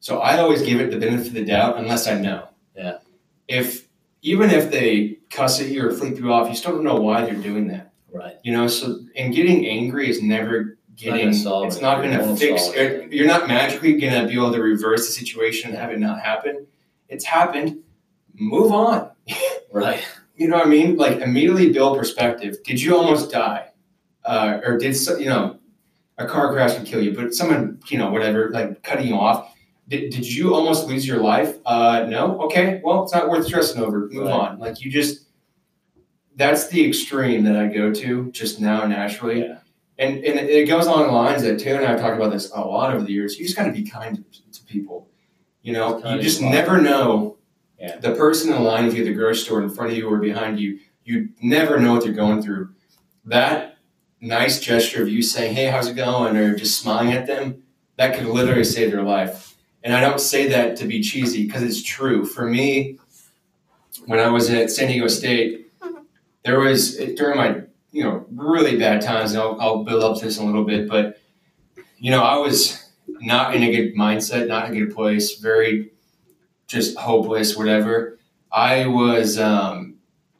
So I always give it the benefit of the doubt unless I know. Yeah. If even if they cuss at you or flip you off, you still don't know why they're doing that. Right. You know, so and getting angry is never getting. It's not going to fix. It, you're not magically going to be able to reverse the situation and have it not happen. It's happened. Move on. Right. You know what I mean? Like immediately build perspective. Did you almost die, uh, or did you know a car crash can kill you? But someone, you know, whatever, like cutting you off. Did, did you almost lose your life? Uh, no. Okay. Well, it's not worth stressing over. Move Right. on. Like you just. That's the extreme that I go to just now naturally. Yeah. And, and it- goes along the lines that Taylor and I have talked about this a lot over the years. You just got to be kind to, to people. You know, you just never know Yeah. the person in line with you at the grocery store in front of you or behind you. You never know what they're going through. That nice gesture of you saying, "Hey, how's it going?" or just smiling at them, that could literally save their life. And I don't say that to be cheesy because it's true. For me, when I was at San Diego State, mm-hmm. there was during my you know really bad times, and I'll, I'll build up to this in a little bit, but you know I was not in a good mindset, not in a good place, very just hopeless, whatever. I was um,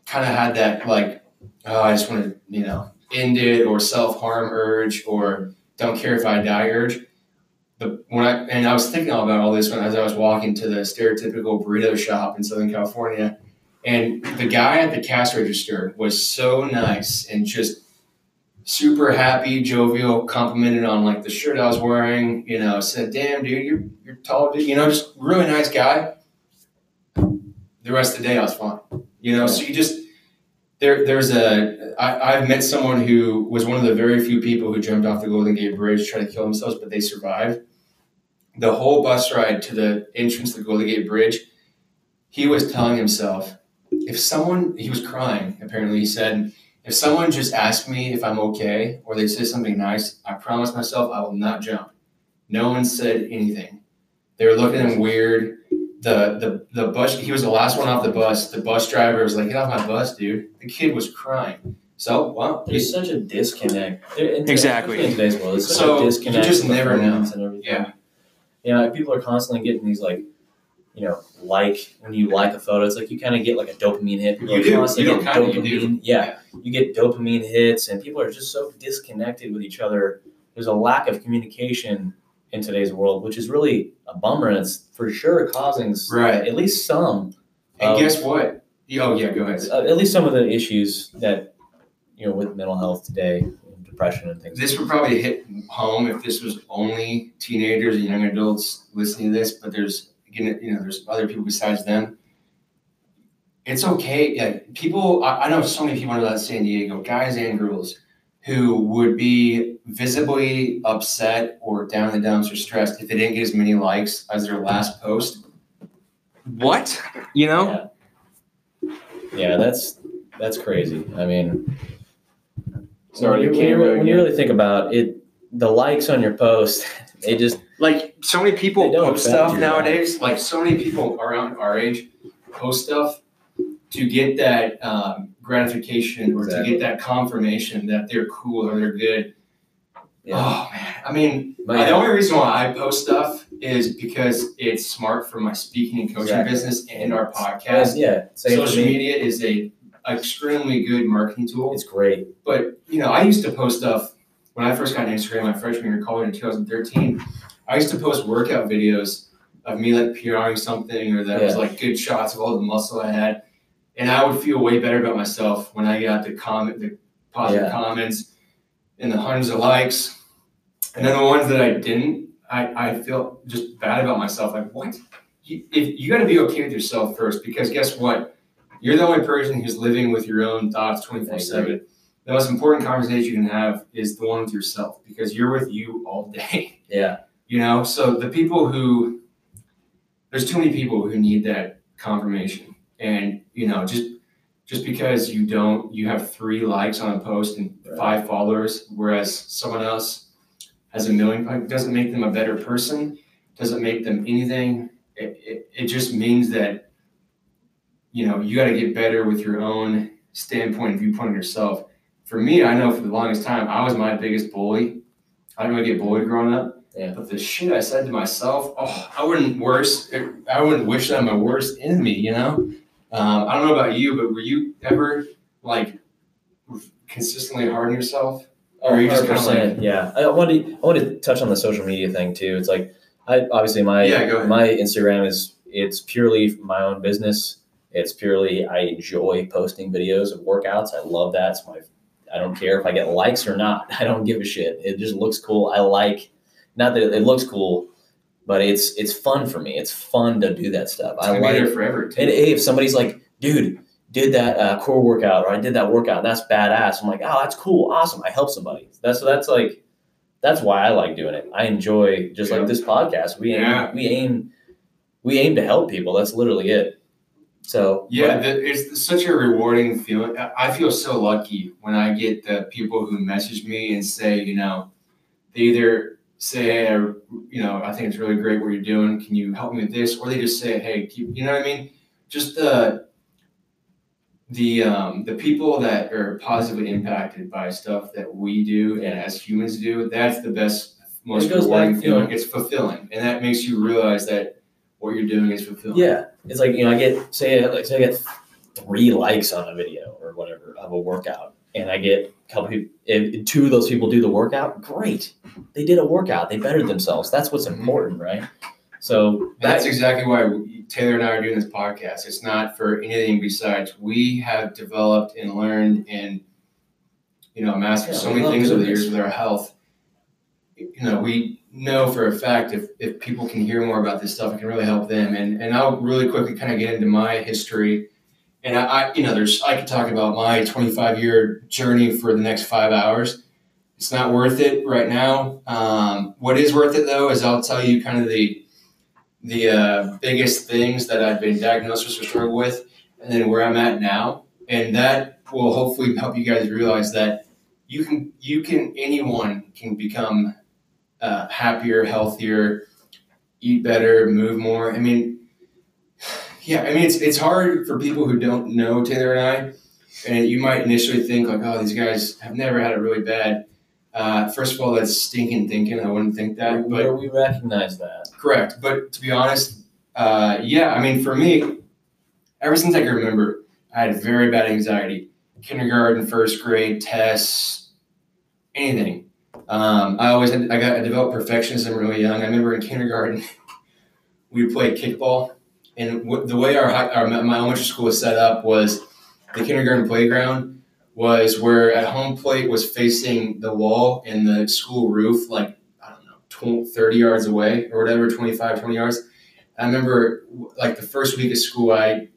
kind of had that like, oh, I just want to you know end it or self harm urge or don't care if I die urge. When I and I was thinking all about all this when as I was walking to the stereotypical burrito shop in Southern California, and the guy at the cash register was so nice and just super happy, jovial, complimented on like the shirt I was wearing. You know, said, "Damn, dude, you're you're tall, dude." You know, just really nice guy. The rest of the day, I was fine. You know, so you just there. There's a. I, I've met someone who was one of the very few people who jumped off the Golden Gate Bridge trying to kill themselves, but they survived. The whole bus ride to the entrance to the Golden Gate Bridge, he was telling himself, if someone he was crying. Apparently, he said, if someone just asked me if I'm okay or they say something nice, I promise myself I will not jump. No one said anything. They were looking at him weird. The, the the bus he was the last one off the bus. The bus driver was like, Get off my bus, dude. The kid was crying. So well There's such a disconnect. In- Exactly. In today's world, there's such So, a you disconnect. just never know. And everything. Yeah. You know, people are constantly getting these like, you know, like when you like a photo, it's like you kind of get like a dopamine hit. People You are do. constantly You know, getting kinda you do. dopamine. Yeah, you get dopamine hits, and people are just so disconnected with each other. There's a lack of communication in today's world, which is really a bummer, and it's for sure causing Right. at least some, And Um, guess what? Oh yeah, go ahead. uh, at least some of the issues that you know with mental health today, depression and things. This would probably hit home if this was only teenagers and young adults listening to this, but there's again, you know, there's other people besides them. It's okay. Yeah, people. I, I know so many people in San Diego, guys and girls, who would be visibly upset or down in the dumps or stressed if they didn't get as many likes as their last post. What? You know? Yeah, that's that's crazy. I mean, Sorry, when the you, when you- when you really think about it, the likes on your post, they just like so many people don't post stuff your nowadays. Like so many people around our age post stuff to get that um, gratification or to get that confirmation that they're cool or they're good. Yeah. Oh man, I mean, But the only reason why I post stuff is because it's smart for my speaking and coaching Exactly. business and our podcast. yeah, same Social me. media is a extremely good marketing tool. It's great. But you know, I used to post stuff when I first got into Instagram my freshman year of college in 2013. I used to post workout videos of me like PRing something or that was like good shots of all the muscle I had, and I would feel way better about myself when I got the comment, the positive Yeah. comments, and the hundreds of likes, and then the ones that I didn't, I I felt just bad about myself. Like what? You, if you got to be okay with yourself first, because guess what? You're the only person who's living with your own thoughts 24 7 the most important conversation you can have is the one with yourself because you're with you all day Yeah. you know so the people who there's too many people who need that confirmation and you know just just because you don't you have three likes on a post and Right. five followers whereas someone else has a million doesn't make them a better person doesn't make them anything. It, it, it just means that you know you got to get better with your own standpoint viewpoint of yourself. For me i know for the longest time i was my biggest bully. I didn't really get bullied growing up. Yeah. but the shit i said to myself oh i wouldn't worse i wouldn't wish that on my worst enemy you know um, i don't know about you but were you ever like consistently hard on yourself Or you just kinda 100%, yeah. I wanted I wanted to touch on the social media thing too. It's like I obviously my Yeah, my Instagram is it's purely my own business. It's purely I enjoy posting videos of workouts. I love that. It's my I don't care if I get likes or not. I don't give a shit. It just looks cool. I like not that it looks cool, but it's it's fun for me. It's fun to do that stuff. it's I like be there forever too. and if somebody's like, dude, did that uh, core workout or I did that workout, that's badass. I'm like, oh, that's cool, awesome. I help somebody. That's that's like, that's why I like doing it. I enjoy just Yeah. like this podcast. We aim, Yeah. we aim, we aim to help people. That's literally it. So Yeah, the, it's such a rewarding feeling. I feel so lucky when I get the people who message me and say, you know, they either say, hey, I, you know, I think it's really great what you're doing. Can you help me with this? Or they just say, hey, keep, you know what I mean? Just the the um, the people that are positively impacted by stuff that we do and as humans do. That's the best, most rewarding back, you know- feeling. It's fulfilling, and that makes you realize that what you're doing is fulfilling. yeah, it's like you know, I get say like say I get three likes on a video or whatever of a workout, and I get couple people. If two of those people do the workout, great. They did a workout. They bettered themselves. That's what's mm-hmm. important, right? So That's that, exactly why we- Taylor and I are doing this podcast. It's not for anything besides we have developed and learned and you know mastered Yeah, so many things over the years with our health. You know, we know for a fact if, if people can hear more about this stuff, it can really help them. And and I'll really quickly kind of get into my history. And I, I you know, there's I could talk about my 25 year journey for the next five hours. It's not worth it right now. Um, what is worth it though is I'll tell you kind of the the uh, biggest things that I've been diagnosed with or struggle with, and then where I'm at now, and that will hopefully help you guys realize that you can you can anyone can become uh, happier, healthier, eat better, move more. I mean, yeah, I mean it's it's hard for people who don't know Taylor and I, and you might initially think like, oh, these guys have never had it really bad. Uh, first of all, that's stinking thinking. I wouldn't think that, but we recognize that. Correct. But to be honest, uh, yeah, I mean, for me, ever since I can remember, I had very bad anxiety. Kindergarten, first grade, tests, anything. Um, I always had, I got I developed perfectionism really young. I remember in kindergarten, we played kickball, and w- the way our, our my elementary school was set up was the kindergarten playground was where at home plate was facing the wall and the school roof, like I don't know, 20, 30 yards away or whatever, 25, 20 yards. I remember like the first week of school, I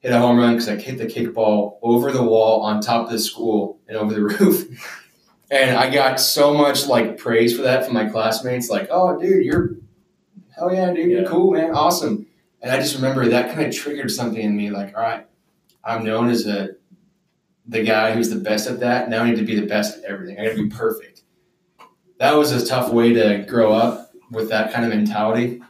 hit a home run because I hit the kickball over the wall on top of the school and over the roof. And I got so much like praise for that from my classmates, like, oh, dude, you're, hell yeah, dude, you're cool, man, awesome. And I just remember that kind of triggered something in me, like, all right, I'm known as a, the guy who's the best at that. Now I need to be the best at everything. I got to be perfect. That was a tough way to grow up with that kind of mentality.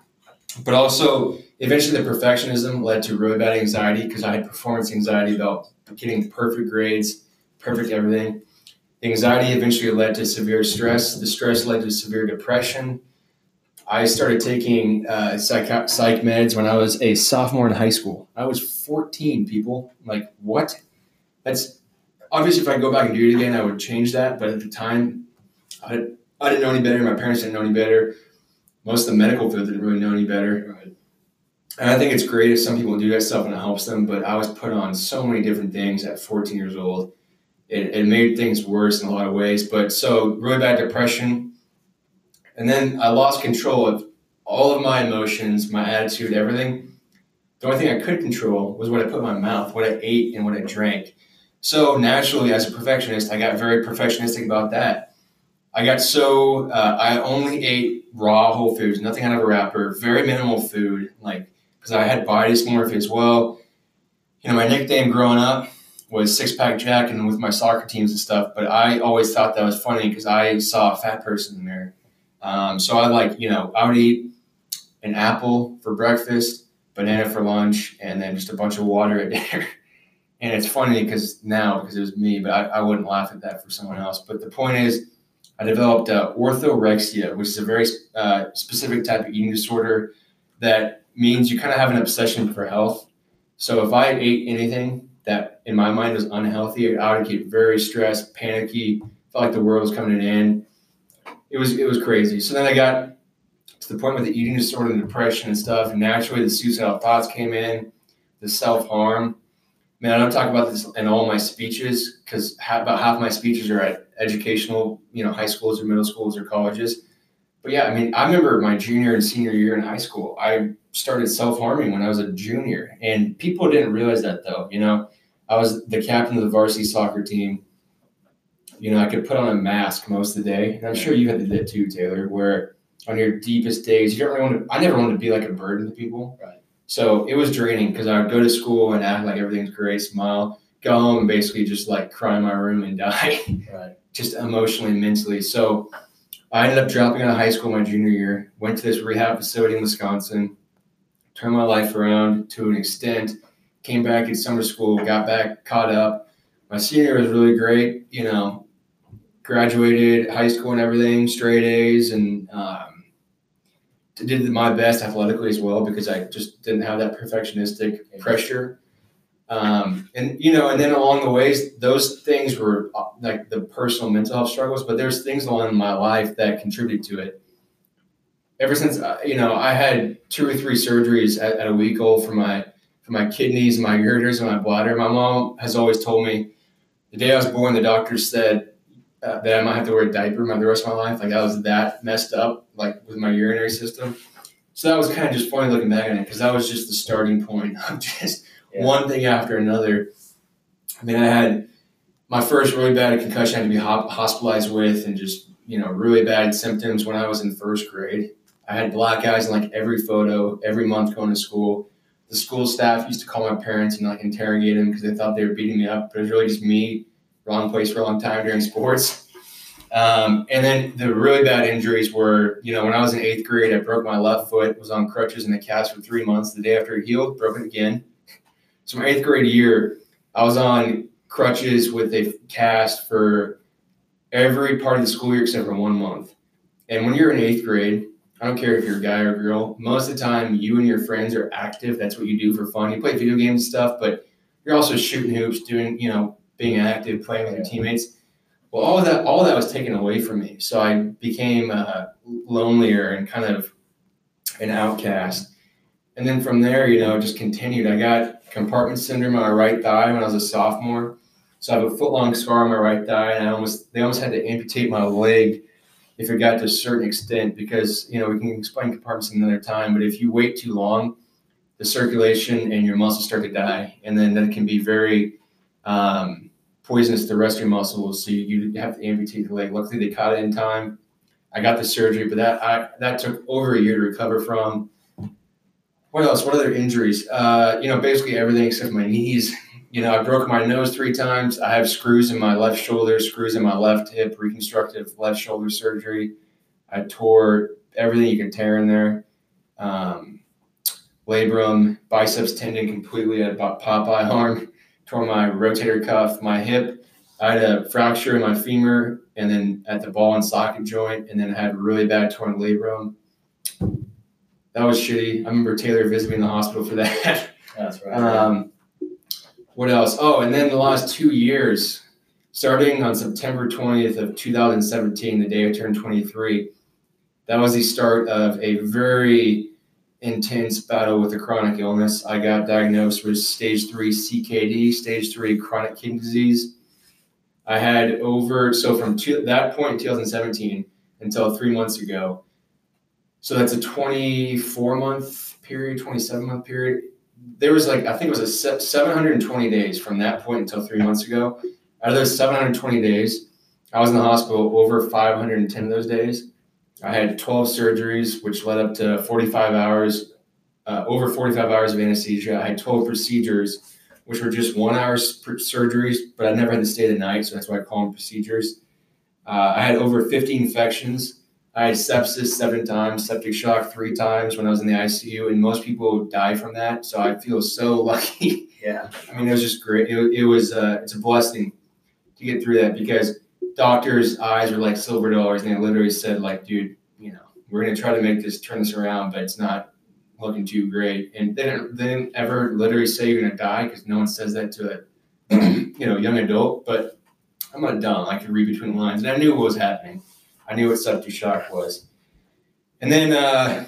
But also, eventually, the perfectionism led to really bad anxiety because I had performance anxiety about getting perfect grades, perfect everything. The anxiety eventually led to severe stress. The stress led to severe depression. I started taking uh, psych, psych meds when I was a sophomore in high school. I was 14, people. Like, what? That's obviously, if I go back and do it again, I would change that. But at the time, I, I didn't know any better. My parents didn't know any better. Most of the medical field didn't really know any better. Right. And I think it's great if some people do that stuff and it helps them. But I was put on so many different things at 14 years old. It, it made things worse in a lot of ways. But so, really bad depression and then I lost control of all of my emotions, my attitude, everything. The only thing I could control was what I put in my mouth, what I ate, and what I drank. So naturally, as a perfectionist, I got very perfectionistic about that. I got so uh, I only ate raw whole foods, nothing out of a wrapper, very minimal food, like because I had body dysmorphia as well. You know, my nickname growing up was Six Pack Jack, and with my soccer teams and stuff. But I always thought that was funny because I saw a fat person in the mirror. Um, so I like, you know, I would eat an apple for breakfast, banana for lunch, and then just a bunch of water at dinner. and it's funny because now, because it was me, but I, I, wouldn't laugh at that for someone else. But the point is, I developed uh, orthorexia, which is a very uh, specific type of eating disorder that means you kind of have an obsession for health. So if I ate anything that in my mind was unhealthy, I would get very stressed, panicky, felt like the world was coming to an end it was it was crazy. So then I got to the point with the eating disorder and depression and stuff. And naturally, the suicidal thoughts came in, the self harm. Man, I don't talk about this in all my speeches because about half my speeches are at educational, you know, high schools or middle schools or colleges. But yeah, I mean, I remember my junior and senior year in high school. I started self harming when I was a junior, and people didn't realize that though. You know, I was the captain of the varsity soccer team you know, I could put on a mask most of the day. And I'm sure you had to do that too, Taylor, where on your deepest days, you don't really want to, I never wanted to be like a burden to people. Right. So it was draining because I would go to school and act like everything's great, smile, go home and basically just like cry in my room and die. Right. just emotionally and mentally. So I ended up dropping out of high school my junior year, went to this rehab facility in Wisconsin, turned my life around to an extent, came back at summer school, got back, caught up. My senior was really great. You know, graduated high school and everything, straight A's, and um, did my best athletically as well because I just didn't have that perfectionistic pressure. Um, and you know, and then along the ways, those things were uh, like the personal mental health struggles, but there's things along my life that contribute to it. Ever since uh, you know, I had two or three surgeries at, at a week old for my for my kidneys, my ureters, and my bladder. My mom has always told me the day I was born, the doctor said uh, that I might have to wear a diaper my the rest of my life. Like I was that messed up, like with my urinary system. So that was kind of just funny looking back on it because that was just the starting point of just yeah. one thing after another. I mean, I had my first really bad concussion I had to be hospitalized with, and just you know really bad symptoms when I was in first grade. I had black eyes in like every photo, every month going to school. The school staff used to call my parents and like interrogate them because they thought they were beating me up, but it was really just me wrong place for a long time during sports. Um, and then the really bad injuries were, you know, when I was in eighth grade, I broke my left foot, was on crutches in a cast for three months. The day after it healed, broke it again. So my eighth grade year, I was on crutches with a cast for every part of the school year except for one month. And when you're in eighth grade, I don't care if you're a guy or a girl, most of the time you and your friends are active. That's what you do for fun. You play video games and stuff, but you're also shooting hoops, doing, you know, being active, playing with your teammates. Well, all that, all that was taken away from me. So I became uh, lonelier and kind of an outcast. And then from there, you know, just continued. I got compartment syndrome on my right thigh when I was a sophomore. So I have a foot long scar on my right thigh, and I almost they almost had to amputate my leg if it got to a certain extent because you know we can explain compartments another time. But if you wait too long, the circulation and your muscles start to die, and then that can be very um, poisonous to the rest of your muscles, so you, have to amputate the leg. Luckily, they caught it in time. I got the surgery, but that I, that took over a year to recover from. What else? What other injuries? Uh, you know, basically everything except my knees. You know, I broke my nose three times. I have screws in my left shoulder, screws in my left hip, reconstructive left shoulder surgery. I tore everything you can tear in there. Um, labrum, biceps tendon completely at about Popeye arm tore my rotator cuff, my hip I had a fracture in my femur and then at the ball and socket joint, and then I had a really bad torn labrum. That was shitty. I remember Taylor visiting the hospital for that. That's right. Um, what else? Oh, and then the last two years, starting on September 20th of 2017, the day I turned 23, that was the start of a very intense battle with a chronic illness. I got diagnosed with stage three CKD, stage three chronic kidney disease. I had over, so from two, that point in 2017 until three months ago, so that's a 24 month period, 27 month period. There was like, I think it was a 720 days from that point until three months ago. Out of those 720 days, I was in the hospital over 510 of those days. I had 12 surgeries, which led up to 45 hours, uh, over 45 hours of anesthesia. I had 12 procedures, which were just one hour surgeries, but I never had to stay the night, so that's why I call them procedures. Uh, I had over 50 infections. I had sepsis seven times, septic shock three times when I was in the ICU, and most people die from that. So I feel so lucky. Yeah. I mean, it was just great. It, it was, uh, it's a blessing to get through that because doctors' eyes were like silver dollars, and they literally said, like, dude, you know, we're gonna try to make this turn this around, but it's not looking too great. And they didn't, they didn't ever literally say you're gonna die because no one says that to a you know young adult. But I'm not dumb. I could read between the lines, and I knew what was happening. I knew what septic shock was. And then uh,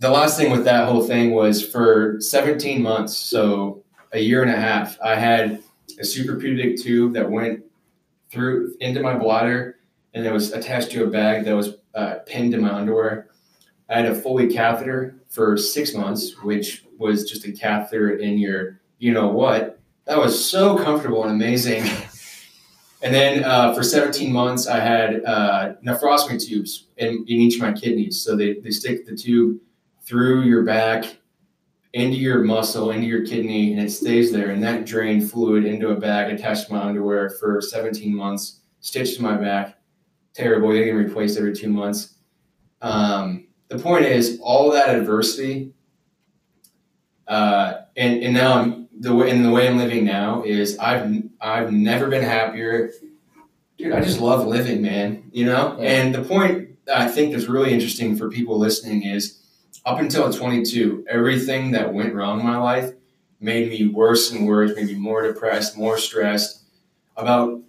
the last thing with that whole thing was for 17 months, so a year and a half, I had a suprapubic tube that went through into my bladder and it was attached to a bag that was uh, pinned to my underwear. I had a Foley catheter for six months, which was just a catheter in your, you know what. That was so comfortable and amazing. and then uh, for 17 months, I had uh, nephrostomy tubes in, in each of my kidneys. So they, they stick the tube through your back into your muscle, into your kidney, and it stays there. And that drained fluid into a bag attached to my underwear for 17 months, stitched to my back. Terrible. They get replaced every two months. Um, the point is, all that adversity, uh, and and now I'm the way and the way I'm living now is I've I've never been happier. Dude, I just love living, man. You know. Yeah. And the point I think that's really interesting for people listening is up until 22, everything that went wrong in my life made me worse and worse, made me more depressed, more stressed. About,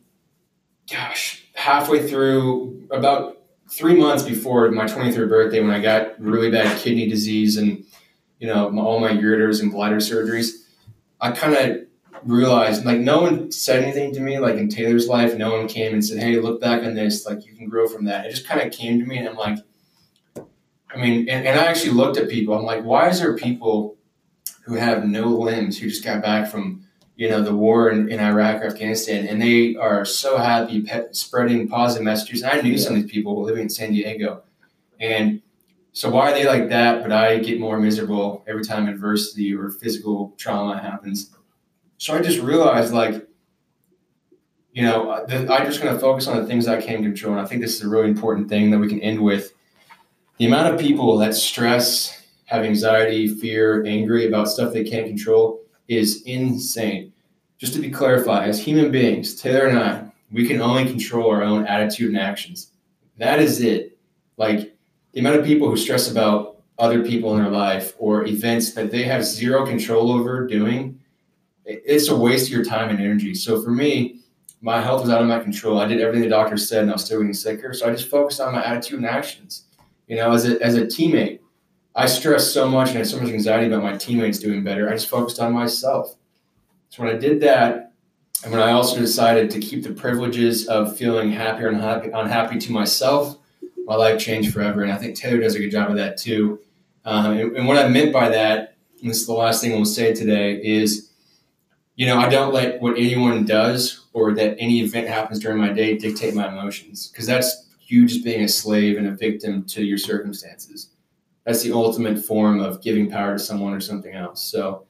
gosh, halfway through, about three months before my 23rd birthday, when I got really bad kidney disease and, you know, all my ureters and bladder surgeries, I kind of realized like no one said anything to me like in taylor's life no one came and said hey look back on this like you can grow from that it just kind of came to me and i'm like I mean, and, and I actually looked at people. I'm like, why is there people who have no limbs who just got back from you know the war in, in Iraq or Afghanistan, and they are so happy pe- spreading positive messages. And I knew yeah. some of these people living in San Diego, and so why are they like that? But I get more miserable every time adversity or physical trauma happens. So I just realized, like, you know, I'm just going to focus on the things I can control. And I think this is a really important thing that we can end with the amount of people that stress, have anxiety, fear, angry about stuff they can't control is insane. Just to be clarified, as human beings, Taylor and I, we can only control our own attitude and actions. That is it. Like the amount of people who stress about other people in their life or events that they have zero control over doing, it's a waste of your time and energy. So for me, my health was out of my control. I did everything the doctor said and I was still getting sicker. So I just focused on my attitude and actions. You know, as a, as a teammate, I stressed so much and had so much anxiety about my teammates doing better. I just focused on myself. So when I did that, and when I also decided to keep the privileges of feeling happier and happy, unhappy to myself, my life changed forever. And I think Taylor does a good job of that too. Um, and, and what I meant by that, and this is the last thing we'll say today, is you know, I don't let what anyone does or that any event happens during my day dictate my emotions because that's you just being a slave and a victim to your circumstances. That's the ultimate form of giving power to someone or something else. So,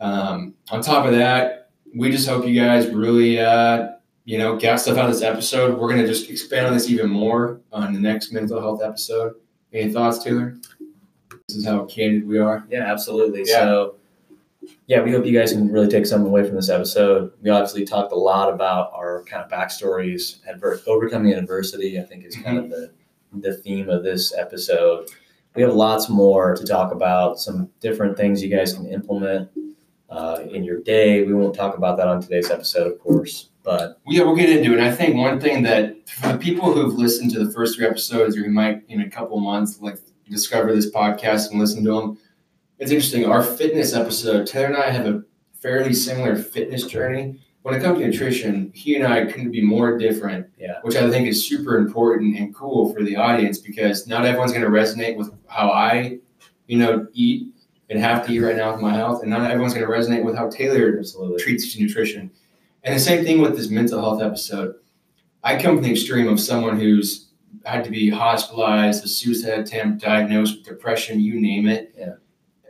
um, on top of that, we just hope you guys really, uh, you know, got stuff out of this episode. We're going to just expand on this even more on the next mental health episode. Any thoughts, Taylor? This is how candid we are. Yeah, absolutely. Yeah. So, yeah, we hope you guys can really take something away from this episode. We obviously talked a lot about our kind of backstories, adver- overcoming adversity. I think is kind of the the theme of this episode. We have lots more to talk about. Some different things you guys can implement uh, in your day. We won't talk about that on today's episode, of course, but Yeah, we'll get into it. And I think one thing that for the people who've listened to the first three episodes, or who might in a couple months like discover this podcast and listen to them, it's interesting. Our fitness episode, Taylor and I have a fairly similar fitness journey. When it comes to nutrition, he and I couldn't be more different. Yeah. Which I think is super important and cool for the audience because not everyone's going to resonate with how I, you know, eat and have to eat right now with my health, and not everyone's going to resonate with how Taylor absolutely. treats nutrition. And the same thing with this mental health episode. I come from the extreme of someone who's had to be hospitalized, a suicide attempt, diagnosed with depression, you name it. Yeah.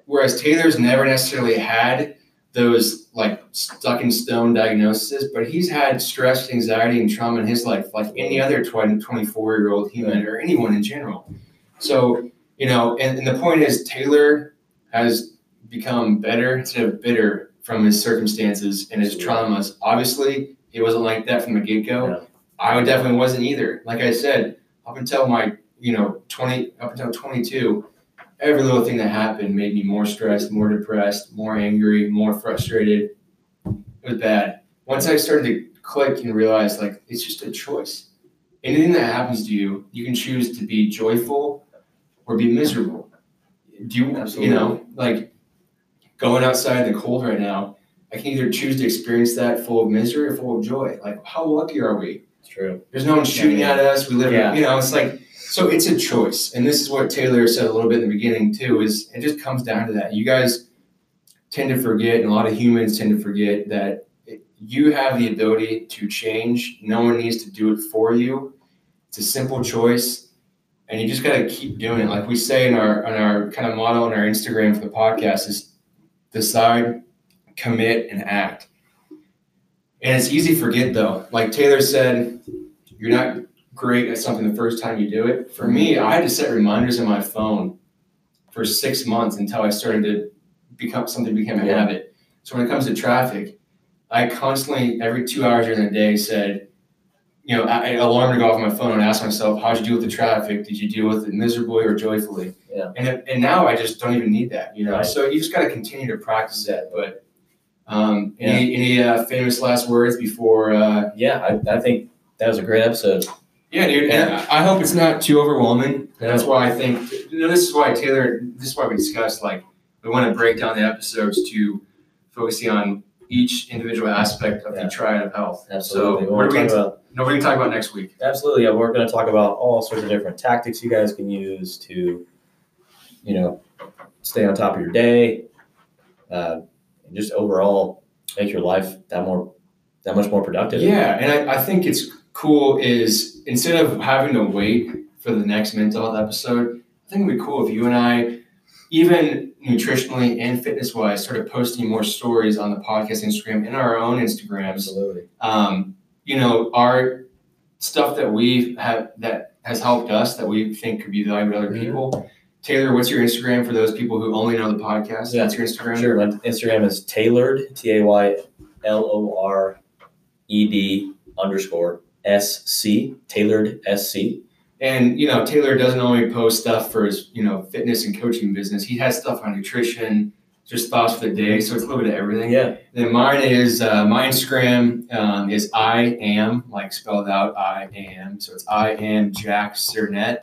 Whereas Taylor's never necessarily had those like stuck in stone diagnoses, but he's had stress, anxiety, and trauma in his life, like any other 20, 24 year old human or anyone in general. So, you know, and, and the point is, Taylor has become better instead of bitter from his circumstances and his traumas. Obviously, it wasn't like that from the get go. Yeah. I definitely wasn't either. Like I said, up until my, you know, 20, up until 22, every little thing that happened made me more stressed, more depressed, more angry, more frustrated. It was bad. Once I started to click and realize, like, it's just a choice. Anything that happens to you, you can choose to be joyful or be miserable. Do you, Absolutely. you know, like going outside in the cold right now, I can either choose to experience that full of misery or full of joy. Like, how lucky are we? It's true. There's no one shooting at us. We live, Yeah. you know, it's like, so it's a choice. And this is what Taylor said a little bit in the beginning too, is it just comes down to that. You guys tend to forget, and a lot of humans tend to forget that you have the ability to change. No one needs to do it for you. It's a simple choice. And you just got to keep doing it. Like we say in our, on our kind of motto on our Instagram for the podcast is decide, commit, and act. And it's easy to forget though. Like Taylor said, you're not great at something the first time you do it. For me, I had to set reminders in my phone for six months until I started to become something became a Yeah. habit. So when it comes to traffic, I constantly every two hours during the day said, you know, I, I alarm to go off my phone and ask myself, how'd you deal with the traffic? Did you deal with it miserably or joyfully? Yeah. And if, and now I just don't even need that, you know. Right. So you just got to continue to practice that. But um, any any uh, famous last words before? Uh, Yeah, I, I think that was a great episode. Yeah, dude. And I I hope it's not too overwhelming. And that's why I think you know, this is why Taylor. This is why we discussed like we want to break down the episodes to focusing on each individual aspect of Yeah. the triad of health. Absolutely. So We're what are we gonna gonna, talk about no, we're gonna talk about next week. Absolutely, yeah. We're going to talk about all sorts of different tactics you guys can use to, you know, stay on top of your day, uh, and just overall make your life that more, that much more productive. Yeah, and I, I think it's cool is instead of having to wait for the next mental health episode, I think it'd be cool if you and I, even nutritionally and fitness wise, started posting more stories on the podcast Instagram and our own Instagrams. absolutely. Um, you know, our stuff that we have that has helped us that we think could be valuable to other Mhm. people. Taylor, what's your Instagram for those people who only know the podcast? Yeah, That's your Instagram. Sure. My Instagram is taylored T A Y L O R E D underscore S C taylored S C. And you know, Taylor doesn't only post stuff for his you know fitness and coaching business. He has stuff on nutrition, just thoughts for the day. So it's a little bit of everything. Yeah. Then mine is uh, my Instagram um, is I am like spelled out I am. So it's I am Jack Sernett.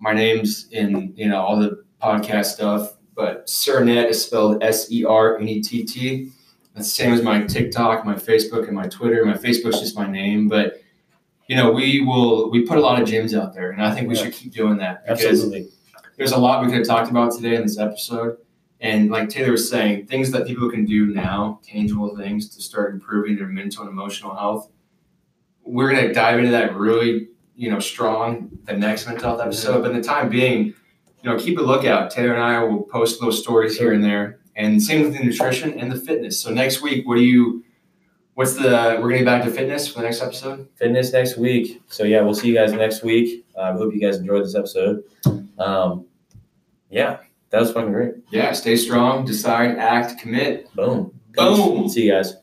My name's in you know all the podcast stuff, but Sernett is spelled S E R N E T T. That's the same as my TikTok, my Facebook, and my Twitter. My Facebook's just my name, but you know we will we put a lot of gyms out there, and I think we Yeah. should keep doing that Absolutely. there's a lot we could have talked about today in this episode. And like Taylor was saying, things that people can do now, tangible things to start improving their mental and emotional health. We're gonna dive into that really, you know, strong the next mental health episode. But in the time being, you know, keep a lookout. Taylor and I will post those stories here and there. And same with the nutrition and the fitness. So next week, what do you what's the we're gonna get back to fitness for the next episode? Fitness next week. So yeah, we'll see you guys next week. I hope you guys enjoyed this episode. Um, yeah. That was fucking great. Yeah, stay strong, decide, act, commit. Boom. Boom. See you guys.